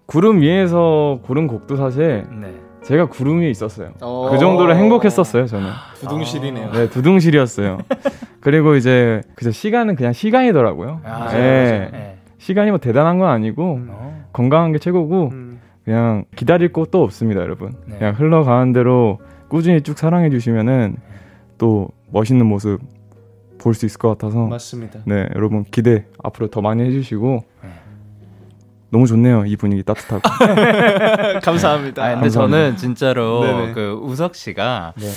구름 위에서 고른 곡도 사실 네. 제가 구름 위에 있었어요. 어. 그 정도로 행복했었어요 저는. 두둥실이네요. 네 두둥실이었어요. 그리고 이제 그저 시간은 그냥 시간이더라고요. 아, 네. 네. 시간이 뭐 대단한 건 아니고 어. 건강한 게 최고고 음. 그냥 기다릴 것도 없습니다, 여러분. 네. 그냥 흘러가는 대로 꾸준히 쭉 사랑해 주시면은 또 멋있는 모습 볼 수 있을 것 같아서 맞습니다. 네, 여러분 기대 앞으로 더 많이 해주시고 네. 너무 좋네요, 이 분위기 따뜻하고. 감사합니다. 아, 근데 감사합니다. 저는 진짜로 네네. 그 우석 씨가 네.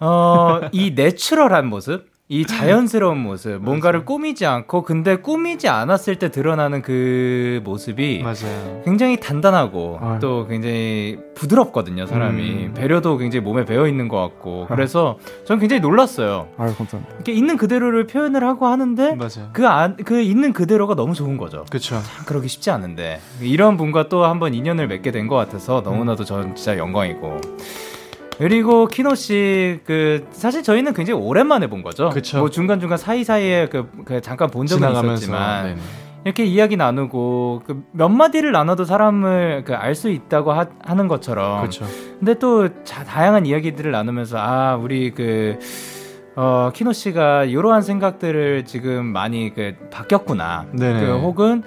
어, 이 내추럴한 모습 이 자연스러운 모습, 뭔가를 꾸미지 않고 근데 꾸미지 않았을 때 드러나는 그 모습이 맞아요. 굉장히 단단하고 아유. 또 굉장히 부드럽거든요, 사람이. 음. 배려도 굉장히 몸에 배어 있는 것 같고. 그래서 저는 굉장히 놀랐어요. 아유 감사합니다. 이렇게 있는 그대로를 표현을 하고 하는데 맞아요. 그 안, 그 있는 그대로가 너무 좋은 거죠. 참 그러기 쉽지 않은데 이런 분과 또 한번 인연을 맺게 된 것 같아서 너무나도 전 진짜 영광이고 그리고 키노 씨 그 사실 저희는 굉장히 오랜만에 본 거죠. 그쵸. 뭐 중간 중간 사이 사이에 그, 그 잠깐 본 적은. 있었지만 네네. 이렇게 이야기 나누고 그 몇 마디를 나눠도 사람을 그 알 수 있다고 하, 는 것처럼. 그쵸. 근데 또 자, 다양한 이야기들을 나누면서 아 우리 그 어, 키노 씨가 이러한 생각들을 지금 많이 그 바뀌었구나. 네네. 그 혹은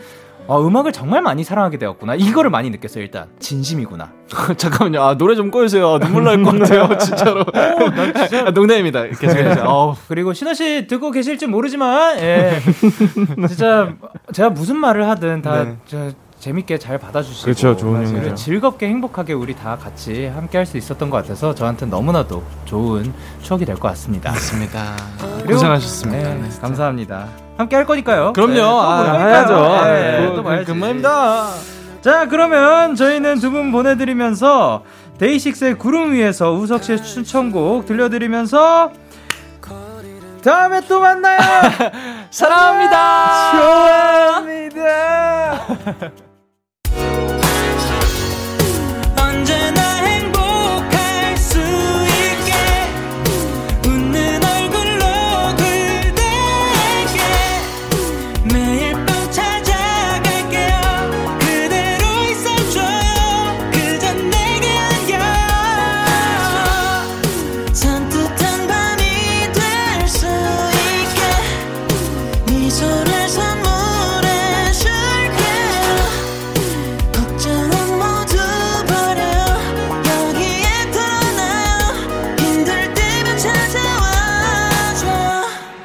어, 음악을 정말 많이 사랑하게 되었구나. 이거를 많이 느꼈어요. 일단 진심이구나. 잠깐만요. 아, 노래 좀 꺼주세요. 아, 눈물 날 것 같아요. 진짜로. 아, 농담입니다. 계속해서. 어우. 그리고 신호 씨 듣고 계실지 모르지만 예. 진짜 제가 무슨 말을 하든 다 네. 저, 재밌게 잘 받아주시고 그렇죠, 좋은 형이죠. 즐겁게 행복하게 우리 다 같이 함께 할 수 있었던 것 같아서 저한테 너무나도 좋은 추억이 될 것 같습니다. 맞습니다. 고생하셨습니다. 네, 네. 감사합니다. 함께 할 거니까요. 그럼요. 네, 또 아, 보니까요. 해야죠. 네, 그- 또 그- 봐야지. 그만입니다. 자, 그러면 저희는 두 분 보내드리면서 데이식스의 구름 위에서 우석 씨의 추천곡 들려드리면서 다음에 또 만나요. 사랑합니다. 좋아합니다.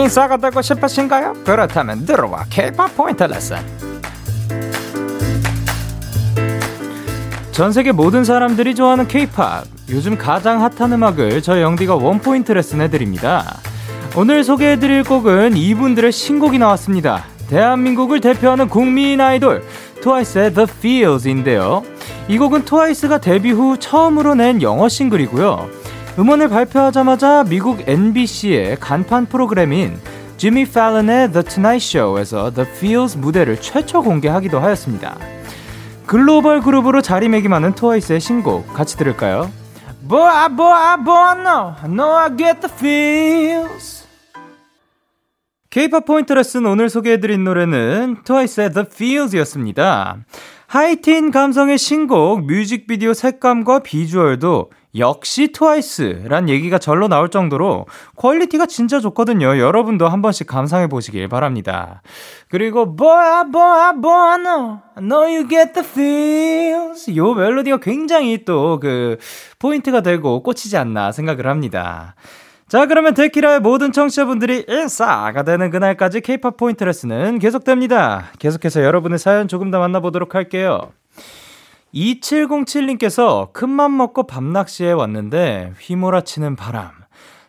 인싸가 되고 싶으신가요? 그렇다면 들어와 K-pop 포인트 레슨. 전 세계 모든 사람들이 좋아하는 K-pop. 요즘 가장 핫한 음악을 저 영디가 원 포인트 레슨 해드립니다. 오늘 소개해드릴 곡은 이분들의 신곡이 나왔습니다. 대한민국을 대표하는 국민 아이돌 트와이스의 The Feels인데요. 이 곡은 트와이스가 데뷔 후 처음으로 낸 영어 싱글이고요. 음원을 발표하자마자 미국 NBC의 간판 프로그램인 지미 팔런의 The Tonight Show에서 The Feels 무대를 최초 공개하기도 하였습니다. 글로벌 그룹으로 자리매김하는 트와이스의 신곡 같이 들을까요? Boy, boy, boy, no, no, I get the feels. K-pop 포인트 레슨 오늘 소개해드린 노래는 트와이스의 The Feels이었습니다. 하이틴 감성의 신곡 뮤직비디오 색감과 비주얼도 역시 트와이스란 얘기가 절로 나올 정도로 quality가 진짜 좋거든요. 여러분도 한 번씩 감상해 보시길 바랍니다. 그리고 boy, I, boy, I know, I know you get the feels. 요 멜로디가 굉장히 또 그 포인트가 되고 꽂히지 않나 생각을 합니다. 자, 그러면 데키라의 모든 청취자분들이 인싸가 되는 그날까지 케이팝 포인트 레슨은 계속됩니다. 계속해서 여러분의 사연 조금 더 만나보도록 할게요. 2707님께서 큰맘 먹고 밤낚시에 왔는데 휘몰아치는 바람.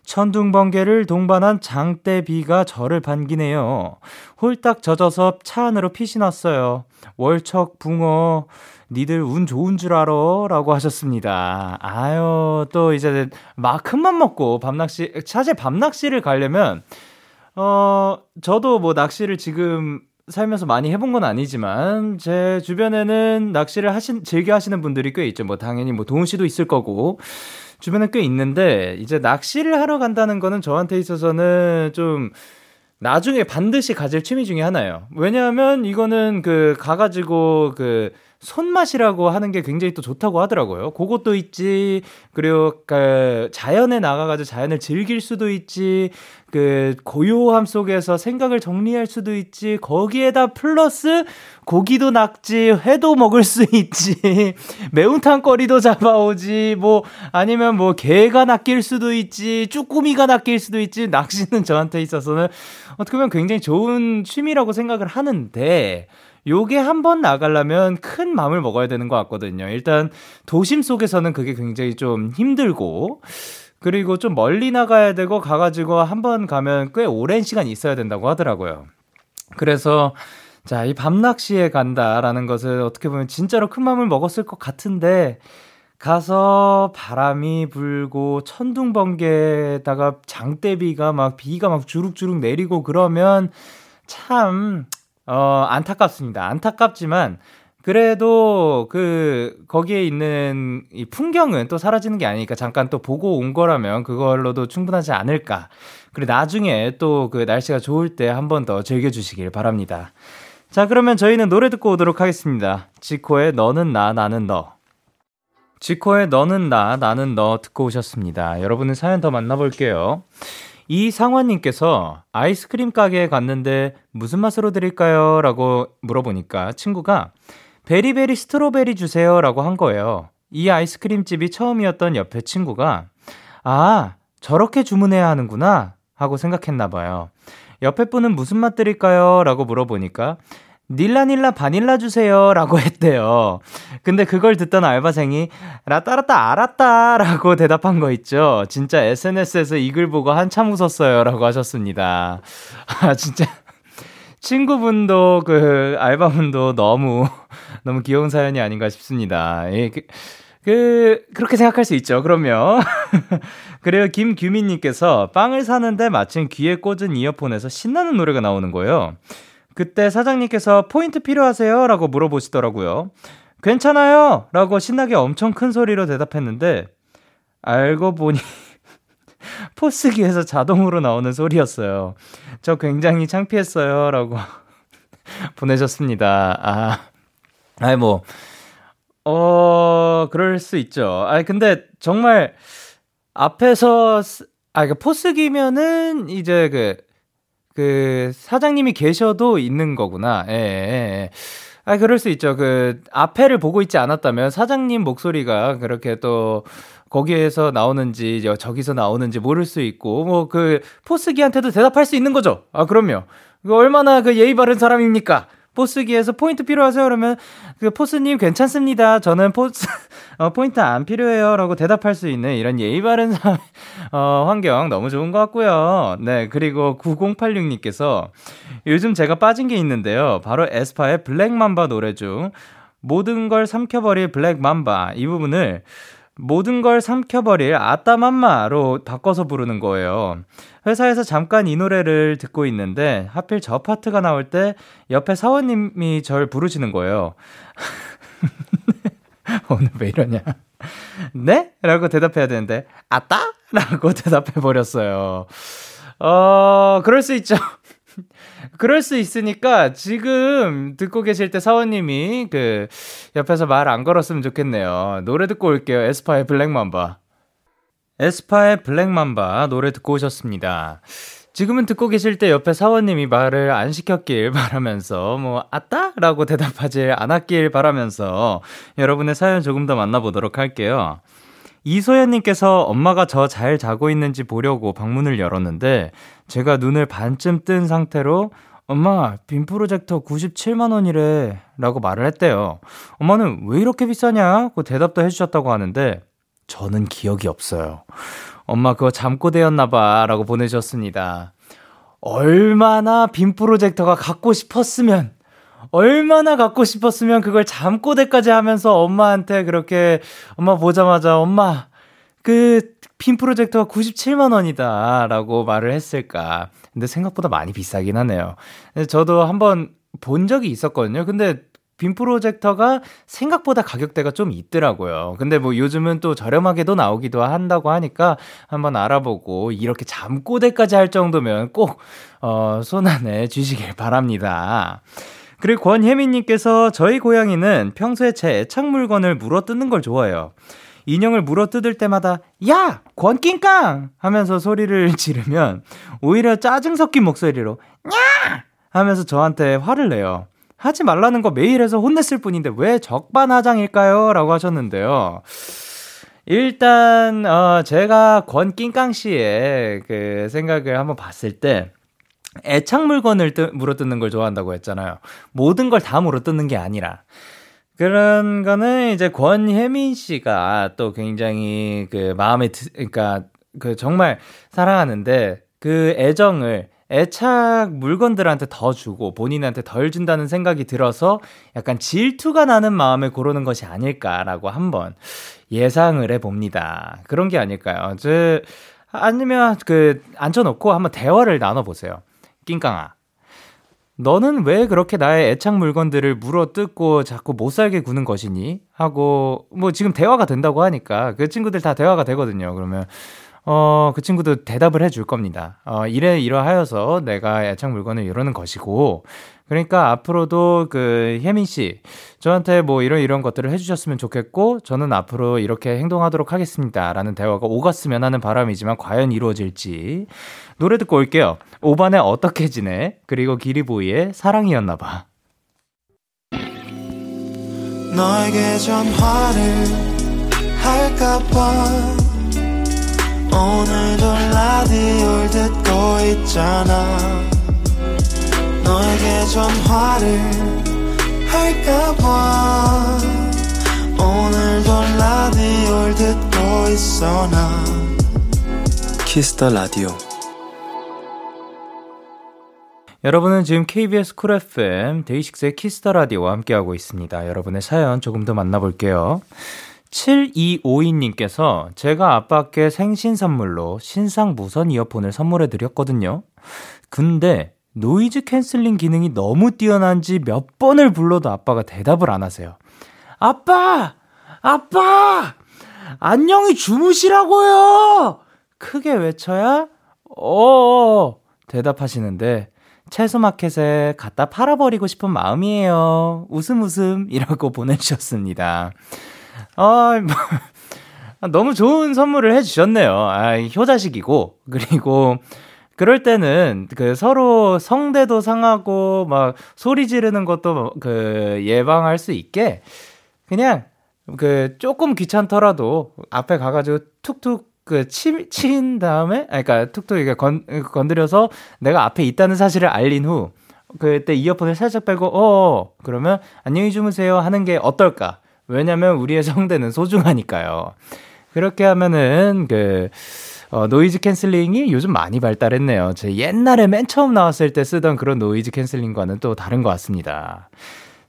천둥 번개를 동반한 장대비가 저를 반기네요. 홀딱 젖어서 차 안으로 핏이 났어요. 월척 붕어 니들 운 좋은 줄 알아 라고 하셨습니다. 아유 또 이제 막 큰맘 먹고 밤낚시 사실 밤낚시를 가려면 어 저도 뭐 낚시를 지금 살면서 많이 해본 건 아니지만 제 주변에는 낚시를 하신 즐겨 하시는 분들이 꽤 있죠. 뭐 당연히 뭐 도훈 씨도 있을 거고 주변에 꽤 있는데 이제 낚시를 하러 간다는 거는 저한테 있어서는 좀 나중에 반드시 가질 취미 중에 하나예요. 왜냐하면 이거는 그 가가지고 그 손맛이라고 하는 게 굉장히 또 좋다고 하더라고요. 그것도 있지. 그리고 그 자연에 나가가지고 자연을 즐길 수도 있지. 그 고요함 속에서 생각을 정리할 수도 있지. 거기에다 플러스 고기도 낚지, 회도 먹을 수 있지. 매운탕 거리도 잡아오지. 뭐 아니면 뭐 개가 낚일 수도 있지. 쭈꾸미가 낚일 수도 있지. 낚시는 저한테 있어서는 어떻게 보면 굉장히 좋은 취미라고 생각을 하는데 요게 한 번 나가려면 큰 마음을 먹어야 되는 것 같거든요. 일단 도심 속에서는 그게 굉장히 좀 힘들고 그리고 좀 멀리 나가야 되고 가가지고 한 번 가면 꽤 오랜 시간 있어야 된다고 하더라고요. 그래서 자, 이 밤낚시에 간다라는 것을 어떻게 보면 진짜로 큰 마음을 먹었을 것 같은데 가서 바람이 불고 천둥 번개에다가 장대비가 막 비가 막 주룩주룩 내리고 그러면 참 어, 안타깝습니다. 안타깝지만, 그래도 그, 거기에 있는 이 풍경은 또 사라지는 게 아니니까 잠깐 또 보고 온 거라면 그걸로도 충분하지 않을까. 그리고 나중에 또 그 날씨가 좋을 때 한 번 더 즐겨주시길 바랍니다. 자, 그러면 저희는 노래 듣고 오도록 하겠습니다. 지코의 너는 나, 나는 너. 지코의 너는 나, 나는 너 듣고 오셨습니다. 여러분은 사연 더 만나볼게요. 이상환님께서 아이스크림 가게에 갔는데 무슨 맛으로 드릴까요? 라고 물어보니까 친구가 베리베리 스트로베리 주세요 라고 한 거예요. 이 아이스크림 집이 처음이었던 옆에 친구가 아, 저렇게 주문해야 하는구나 하고 생각했나 봐요. 옆에 분은 무슨 맛 드릴까요? 라고 물어보니까 닐라닐라 바닐라 주세요. 라고 했대요. 근데 그걸 듣던 알바생이 라따라따 알았다. 라고 대답한 거 있죠. 진짜 SNS에서 이 글 보고 한참 웃었어요. 라고 하셨습니다. 아, 진짜. 친구분도 그 알바분도 너무, 너무 귀여운 사연이 아닌가 싶습니다. 예, 그, 그, 그렇게 생각할 수 있죠. 그러면. 그래요. 김규민님께서 빵을 사는데 마침 귀에 꽂은 이어폰에서 신나는 노래가 나오는 거예요. 그때 사장님께서 포인트 필요하세요? 라고 물어보시더라고요. 괜찮아요! 라고 신나게 엄청 큰 소리로 대답했는데, 알고 보니, 포스기에서 자동으로 나오는 소리였어요. 저 굉장히 창피했어요. 라고 보내셨습니다. 아, 아이, 뭐, 어, 그럴 수 있죠. 아 근데 정말 앞에서, 아, 그 포스기면은 이제 그, 그 사장님이 계셔도 있는 거구나. 예, 예, 예. 아, 그럴 수 있죠. 그 앞에를 보고 있지 않았다면 사장님 목소리가 그렇게 또 거기에서 나오는지 저기서 나오는지 모를 수 있고 뭐 그 포스기한테도 대답할 수 있는 거죠. 아, 그럼요. 얼마나 그 예의 바른 사람입니까? POS기에서 포인트 필요하세요? 그러면 그 POS님 괜찮습니다. 저는 POS 어, 포인트 안 필요해요라고 대답할 수 있는 이런 예의 바른 어, 환경 너무 좋은 것 같고요. 네 그리고 9086님께서 요즘 제가 빠진 게 있는데요. 바로 에스파의 블랙맘바 노래 중 모든 걸 삼켜버릴 블랙맘바 이 부분을 모든 걸 삼켜버릴 아따맘마로 바꿔서 부르는 거예요. 회사에서 잠깐 이 노래를 듣고 있는데 하필 저 파트가 나올 때 옆에 사원님이 절 부르시는 거예요. 오늘 왜 이러냐? 네? 라고 대답해야 되는데 아따? 라고 대답해 버렸어요. 어, 그럴 수 있죠. 그럴 수 있으니까 지금 듣고 계실 때 사원님이 그 옆에서 말 안 걸었으면 좋겠네요. 노래 듣고 올게요. 에스파의 블랙맘바. 에스파의 블랙맘바 노래 듣고 오셨습니다. 지금은 듣고 계실 때 옆에 사원님이 말을 안 시켰길 바라면서 뭐 아따? 라고 대답하지 않았길 바라면서 여러분의 사연 조금 더 만나보도록 할게요. 이소연님께서 엄마가 저 잘 자고 있는지 보려고 방문을 열었는데 제가 눈을 반쯤 뜬 상태로 엄마, 빔 프로젝터 97만 원이래. 라고 말을 했대요. 엄마는 왜 이렇게 비싸냐? 고 대답도 해주셨다고 하는데, 저는 기억이 없어요. 엄마 그거 잠꼬대였나봐. 라고 보내주셨습니다. 얼마나 빔 프로젝터가 갖고 싶었으면, 얼마나 갖고 싶었으면 그걸 잠꼬대까지 하면서 엄마한테 그렇게, 엄마 보자마자, 엄마, 그, 빔 프로젝터가 97만 원이다. 라고 말을 했을까. 근데 생각보다 많이 비싸긴 하네요. 저도 한번 본 적이 있었거든요. 근데 빔 프로젝터가 생각보다 가격대가 좀 있더라고요. 근데 뭐 요즘은 또 저렴하게도 나오기도 한다고 하니까 한번 알아보고 이렇게 잠꼬대까지 할 정도면 꼭, 어, 손안에 쥐시길 바랍니다. 그리고 권혜민님께서 저희 고양이는 평소에 제 애착 물건을 물어 뜯는 걸 좋아해요. 인형을 물어 뜯을 때마다 야 권낑깡 하면서 소리를 지르면 오히려 짜증 섞인 목소리로 야 하면서 저한테 화를 내요. 하지 말라는 거 매일 해서 혼냈을 뿐인데 왜 적반하장일까요? 라고 하셨는데요. 일단 어 제가 권낑깡 씨의 그 생각을 한번 봤을 때 애착 물건을 뜨, 물어뜯는 걸 좋아한다고 했잖아요. 모든 걸 다 물어뜯는 게 아니라. 그런 거는 이제 권혜민 씨가 또 굉장히 그 마음에 드, 그러니까 그 정말 사랑하는데 그 애정을 애착 물건들한테 더 주고 본인한테 덜 준다는 생각이 들어서 약간 질투가 나는 마음에 고르는 것이 아닐까라고 한번 예상을 해봅니다. 그런 게 아닐까요? 저, 아니면 그 앉혀놓고 한번 대화를 나눠보세요. 낑깡아. 너는 왜 그렇게 나의 애착 물건들을 물어 뜯고 자꾸 못 살게 구는 것이니? 하고, 뭐 지금 대화가 된다고 하니까 그 친구들 다 대화가 되거든요. 그러면, 어, 그 친구도 대답을 해줄 겁니다. 어, 이래 이러하여서 내가 애착 물건을 이러는 것이고, 그러니까 앞으로도 그 혜민 씨, 저한테 뭐 이런 이런 것들을 해주셨으면 좋겠고, 저는 앞으로 이렇게 행동하도록 하겠습니다. 라는 대화가 오갔으면 하는 바람이지만 과연 이루어질지. 노래 듣고 올게요. 오반에 어떻게 지내? 그리고 기리보이의 사랑이었나봐. 너에게 전화를 할까봐 오늘도 라디오를 듣고 있잖아 너에게 전화를 할까봐 오늘도 라디오를 듣고 있어 나 키스 더 라디오 여러분은 지금 KBS 쿨 FM 데이식스의 키스 더 라디오와 함께하고 있습니다. 여러분의 사연 조금 더 만나볼게요. 7252님께서 제가 아빠께 생신 선물로 신상 무선 이어폰을 선물해 드렸거든요. 근데 noise canceling 기능이 너무 뛰어난지 몇 번을 불러도 아빠가 대답을 안 하세요. 아빠! 아빠! 안녕히 주무시라고요! 크게 외쳐야, 어어, 대답하시는데, 채소마켓에 갖다 팔아버리고 싶은 마음이에요. 웃음 웃음이라고 보내주셨습니다. 아, 뭐, 너무 좋은 선물을 해주셨네요. 아, 효자식이고, 그리고, 그럴 때는 그 서로 성대도 상하고 막 소리 지르는 것도 그 예방할 수 있게 그냥 그 조금 귀찮더라도 앞에 가가지고 툭툭 그 치, 친 다음에 아니 그러니까 툭툭 이게 건 건드려서 내가 앞에 있다는 사실을 알린 후 그때 이어폰을 살짝 빼고 어 그러면 안녕히 주무세요 하는 게 어떨까? 왜냐면 우리의 성대는 소중하니까요. 그렇게 하면은 그 어, noise canceling이 요즘 많이 발달했네요. 제 옛날에 맨 처음 나왔을 때 쓰던 그런 noise canceling과는 또 다른 것 같습니다.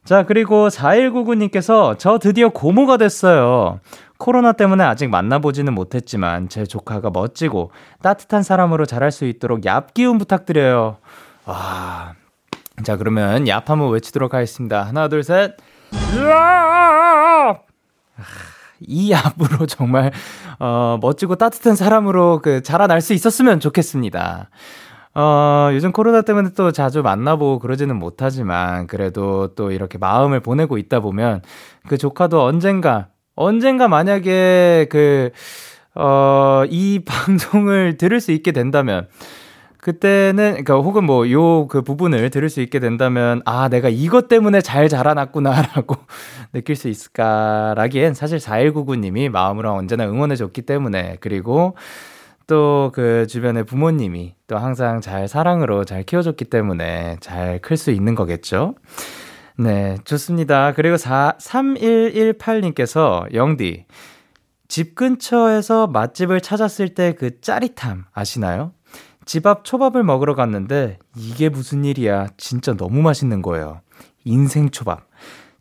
자, 그리고 4199님께서 저 드디어 고모가 됐어요. 코로나 때문에 아직 만나보지는 못했지만 제 조카가 멋지고 따뜻한 사람으로 자랄 수 있도록 얍 기운 부탁드려요. 와. 자, 그러면 얍 한번 외치도록 하겠습니다. 하나, 둘, 셋. 얍! 이 얍으로 정말 어, 멋지고 따뜻한 사람으로 그 자라날 수 있었으면 좋겠습니다. 어, 요즘 코로나 때문에 또 자주 만나보고 그러지는 못하지만, 그래도 또 이렇게 마음을 보내고 있다 보면, 그 조카도 언젠가, 언젠가 만약에 그, 어, 이 방송을 들을 수 있게 된다면, 그때는, 그니까 혹은 뭐, 요 그 부분을 들을 수 있게 된다면, 아, 내가 이것 때문에 잘 자라났구나라고 느낄 수 있을까라기엔 사실 4199님이 마음으로 언제나 응원해줬기 때문에, 그리고 또 그 주변의 부모님이 또 항상 잘 사랑으로 잘 키워줬기 때문에 잘 클 수 있는 거겠죠? 네, 좋습니다. 그리고 4, 3118님께서 영디, 집 근처에서 맛집을 찾았을 때 그 짜릿함 아시나요? 집 앞 초밥을 먹으러 갔는데 이게 무슨 일이야. 진짜 너무 맛있는 거예요. 인생 초밥.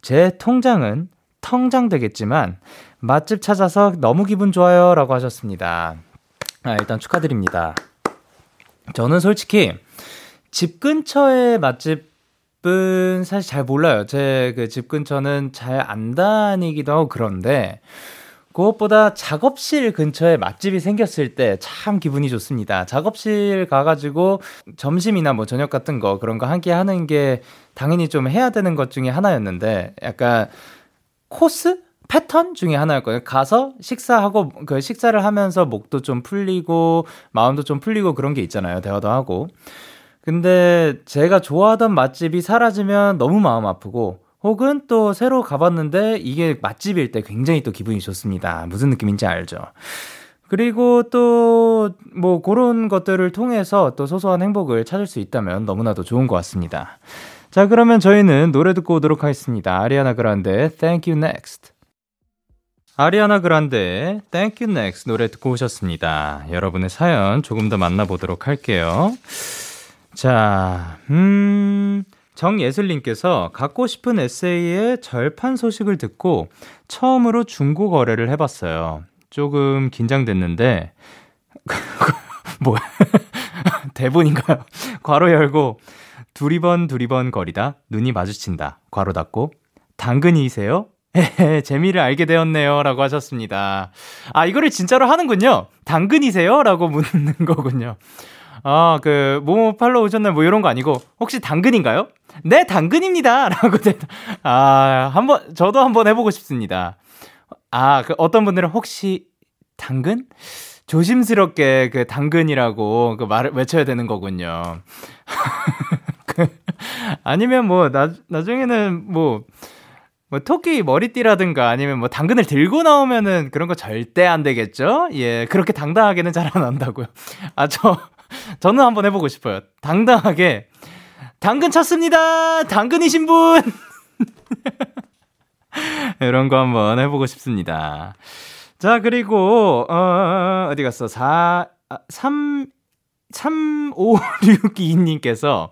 제 통장은 텅장 되겠지만 맛집 찾아서 너무 기분 좋아요. 라고 하셨습니다. 아, 일단 축하드립니다. 저는 솔직히 집 근처에 맛집 집은 사실 잘 몰라요. 제 그 집 근처는 잘 안 다니기도 하고 그런데 그것보다 작업실 근처에 맛집이 생겼을 때 참 기분이 좋습니다. 작업실 가가지고 점심이나 뭐 저녁 같은 거 그런 거 함께 하는 게 당연히 좀 해야 되는 것 중에 하나였는데 약간 코스? 패턴 중에 하나였거든요. 가서 식사하고 그 식사를 하면서 목도 좀 풀리고 마음도 좀 풀리고 그런 게 있잖아요. 대화도 하고. 근데 제가 좋아하던 맛집이 사라지면 너무 마음 아프고 혹은 또 새로 가봤는데 이게 맛집일 때 굉장히 또 기분이 좋습니다. 무슨 느낌인지 알죠? 그리고 또 뭐 그런 것들을 통해서 또 소소한 행복을 찾을 수 있다면 너무나도 좋은 것 같습니다. 자, 그러면 저희는 노래 듣고 오도록 하겠습니다. 아리아나 그란데 Thank You Next. 아리아나 그란데 Thank You Next 노래 듣고 오셨습니다. 여러분의 사연 조금 더 만나보도록 할게요. 자, 음, 정예슬님께서 갖고 싶은 에세이의 절판 소식을 듣고 처음으로 중고 거래를 해봤어요. 조금 긴장됐는데, 뭐야? 대본인가요? 괄호 열고, 두리번 두리번 거리다 눈이 마주친다. 괄호 닫고, 당근이세요? 헤헤, 재미를 알게 되었네요. 라고 하셨습니다. 아, 이거를 진짜로 하는군요. 당근이세요? 라고 묻는 거군요. 아, 그, 뭐 팔로 오셨나요? 뭐 이런 거 아니고, 혹시 당근인가요? 네, 당근입니다. 라고 대 아, 한 번, 저도 한번 해보고 싶습니다. 아, 그 어떤 분들은 혹시 당근? 조심스럽게 그 당근이라고 그 말을 외쳐야 되는 거군요. 그, 아니면 뭐, 나, 나중에는 뭐, 뭐 토끼 머리띠라든가 아니면 뭐 당근을 들고 나오면은 그런 거 절대 안 되겠죠? 예, 그렇게 당당하게는 잘 안 한다고요. 아, 저, 저는 한번 해보고 싶어요. 당당하게. 당근 쳤습니다! 당근이신 분! 이런 거 한번 해보고 싶습니다. 자, 그리고, 어, 어디 갔어? 4, 3, 3562님께서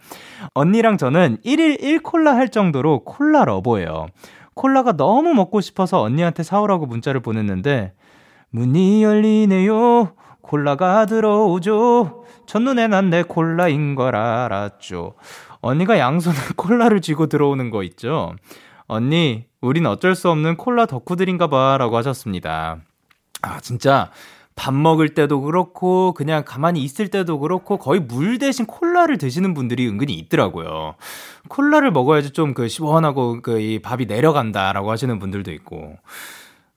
언니랑 저는 1일 1콜라 할 정도로 콜라 러버예요. 콜라가 너무 먹고 싶어서 언니한테 사오라고 문자를 보냈는데 문이 열리네요. 콜라가 들어오죠. 첫눈에 난 내 콜라인 걸 알았죠. 언니가 양손에 콜라를 쥐고 들어오는 거 있죠. 언니, 우린 어쩔 수 없는 콜라 덕후들인가 봐 라고 하셨습니다. 아, 진짜 밥 먹을 때도 그렇고 그냥 가만히 있을 때도 그렇고 거의 물 대신 콜라를 드시는 분들이 은근히 있더라고요. 콜라를 먹어야지 좀 그 시원하고 그 이 밥이 내려간다라고 하시는 분들도 있고.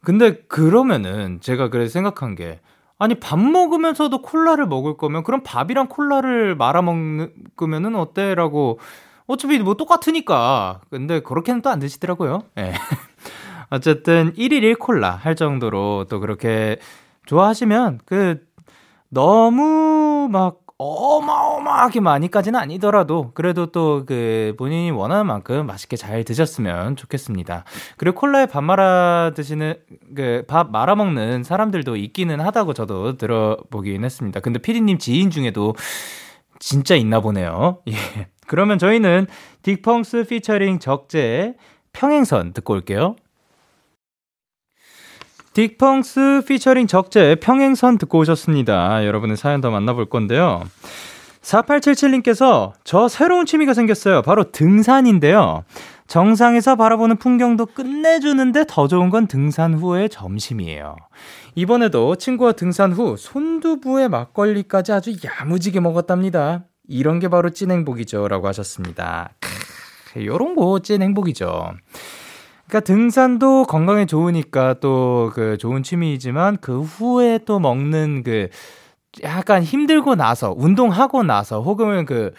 근데 그러면은 제가 그래서 생각한 게 아니 밥 먹으면서도 콜라를 먹을 거면 그럼 밥이랑 콜라를 말아 먹으면은 어때라고 어차피 뭐 똑같으니까. 근데 그렇게는 또 안 드시더라고요. 예. 네. 어쨌든 1일 1콜라 할 정도로 또 그렇게 좋아하시면 그 너무 막 어마어마하게 많이까지는 아니더라도 그래도 또 그 본인이 원하는 만큼 맛있게 잘 드셨으면 좋겠습니다. 그리고 콜라에 밥 말아 드시는 그 밥 말아 먹는 사람들도 있기는 하다고 저도 들어보긴 했습니다. 근데 피디님 지인 중에도 진짜 있나 보네요. 예. 그러면 저희는 딕펑스 피처링 적재 평행선 듣고 올게요. 딕펑스 피처링 적재 평행선 듣고 오셨습니다. 여러분의 사연 더 만나볼 건데요. 4877님께서 저 새로운 취미가 생겼어요. 바로 등산인데요. 정상에서 바라보는 풍경도 끝내주는데 더 좋은 건 등산 후의 점심이에요. 이번에도 친구와 등산 후 손두부에 막걸리까지 아주 야무지게 먹었답니다. 이런 게 바로 찐 행복이죠. 라고 하셨습니다. 크, 요런 거 찐 행복이죠. 그러니까 등산도 건강에 좋으니까 또 그 좋은 취미이지만 그 후에 또 먹는 그 약간 힘들고 나서 운동하고 나서 혹은 그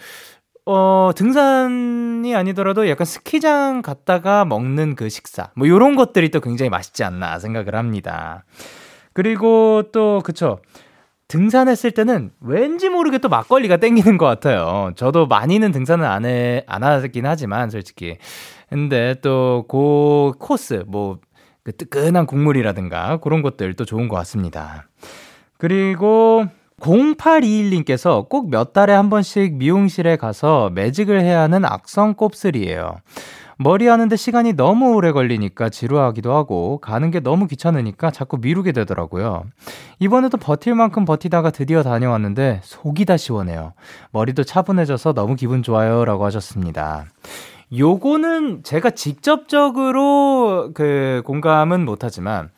어, 등산이 아니더라도 약간 스키장 갔다가 먹는 그 식사. 뭐 요런 것들이 또 굉장히 맛있지 않나 생각을 합니다. 그리고 또 그쵸. 등산했을 때는 왠지 모르게 또 막걸리가 땡기는 것 같아요. 저도 많이는 등산은 안 해, 안 하긴 하지만, 솔직히. 근데 또, 그 코스, 뭐, 그 뜨끈한 국물이라든가, 그런 것들 도 좋은 것 같습니다. 그리고, 0821님께서 꼭 몇 달에 한 번씩 미용실에 가서 매직을 해야 하는 악성 곱슬이에요. 머리 하는데 시간이 너무 오래 걸리니까 지루하기도 하고 가는 게 너무 귀찮으니까 자꾸 미루게 되더라고요. 이번에도 버틸 만큼 버티다가 드디어 다녀왔는데 속이 다 시원해요. 머리도 차분해져서 너무 기분 좋아요. 라고 하셨습니다. 요거는 제가 직접적으로 그 공감은 못하지만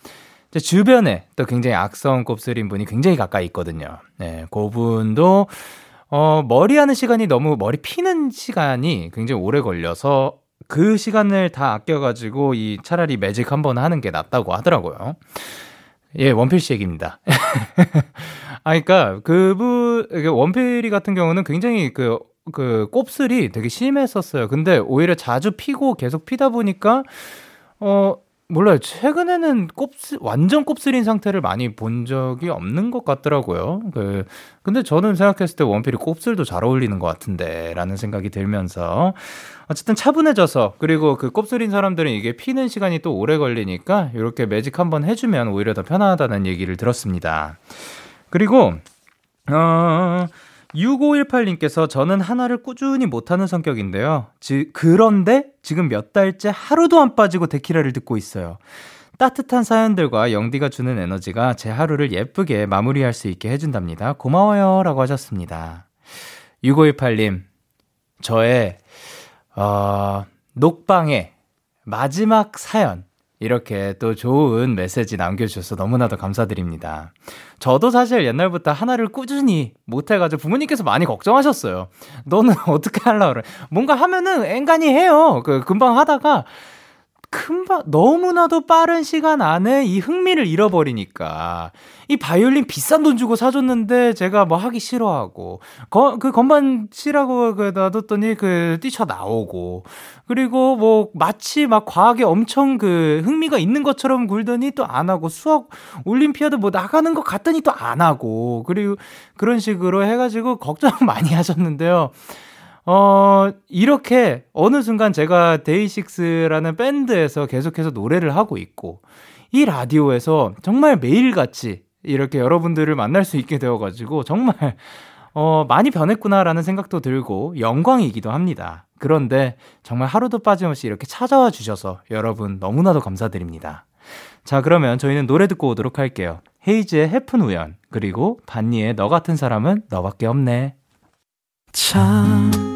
제 주변에 또 굉장히 악성 곱슬인 분이 굉장히 가까이 있거든요. 네, 그분도 어, 머리 하는 시간이 너무 머리 피는 시간이 굉장히 오래 걸려서 그 시간을 다 아껴가지고 이 차라리 매직 한 번 하는 게 낫다고 하더라고요. 예, 원필 씨 얘기입니다. 아, 그니까, 그분, 이게 원필이 같은 경우는 굉장히 그, 그, 곱슬이 되게 심했었어요. 근데 오히려 자주 피고 계속 피다 보니까, 어, 몰라요. 최근에는 곱슬, 완전 곱슬인 상태를 많이 본 적이 없는 것 같더라고요. 그, 근데 저는 생각했을 때 원필이 곱슬도 잘 어울리는 것 같은데, 라는 생각이 들면서, 어쨌든 차분해져서, 그리고 그 곱슬인 사람들은 이게 피는 시간이 또 오래 걸리니까, 이렇게 매직 한번 해주면 오히려 더 편하다는 얘기를 들었습니다. 그리고, 어, 6518님께서 저는 하나를 꾸준히 못하는 성격인데요. 지, 그런데 지금 몇 달째 하루도 안 빠지고 데키라를 듣고 있어요. 따뜻한 사연들과 영디가 주는 에너지가 제 하루를 예쁘게 마무리할 수 있게 해준답니다. 고마워요. 라고 하셨습니다. 6518님, 저의, 어, 녹방의 마지막 사연, 이렇게 또 좋은 메시지 남겨주셔서 너무나도 감사드립니다. 저도 사실 옛날부터 하나를 꾸준히 못해가지고 부모님께서 많이 걱정하셨어요. 너는 어떻게 하려고 그래. 뭔가 하면은 앵간히 해요. 그, 금방 하다가 금방 너무나도 빠른 시간 안에 이 흥미를 잃어버리니까 이 바이올린 비싼 돈 주고 사줬는데 제가 뭐 하기 싫어하고 거, 그 건반 치라고 그 놔뒀더니 그 뛰쳐 나오고 그리고 뭐 마치 막 과학에 엄청 그 흥미가 있는 것처럼 굴더니 또 안 하고 수학 올림피아드 뭐 나가는 것 같더니 또 안 하고 그리고 그런 식으로 해가지고 걱정 많이 하셨는데요. 어, 이렇게 어느 순간 제가 데이식스라는 밴드에서 계속해서 노래를 하고 있고, 이 라디오에서 정말 매일같이 이렇게 여러분들을 만날 수 있게 되어가지고, 정말, 어, 많이 변했구나라는 생각도 들고, 영광이기도 합니다. 그런데 정말 하루도 빠짐없이 이렇게 찾아와 주셔서 여러분 너무나도 감사드립니다. 자, 그러면 저희는 노래 듣고 오도록 할게요. 헤이즈의 해픈 우연, 그리고 반니의 너 같은 사람은 너밖에 없네. 참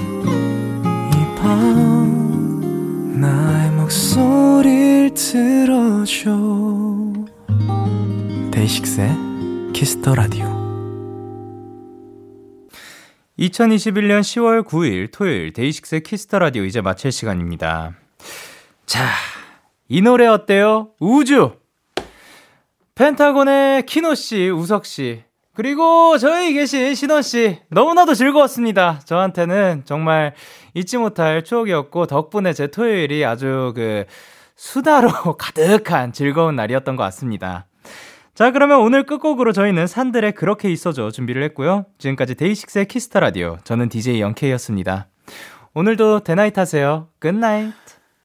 나의 목소리를 들어줘 데이식스의 키스 더 라디오 2021년 10월 9일 토요일 데이식스의 키스 더 라디오 이제 마칠 시간입니다. 자, 이 노래 어때요? 우주! 펜타곤의 키노 씨, 우석 씨, 그리고 저기 계신 신원 씨, 너무나도 즐거웠습니다. 저한테는 정말 잊지 못할 추억이었고, 덕분에 제 토요일이 아주 그, 수다로 가득한 즐거운 날이었던 것 같습니다. 자, 그러면 오늘 끝곡으로 저희는 산들의 그렇게 있어줘 준비를 했고요. 지금까지 데이식스의 키스 더 라디오. 저는 DJ 영케이였습니다. 오늘도 대나잇 하세요. 끝나잇.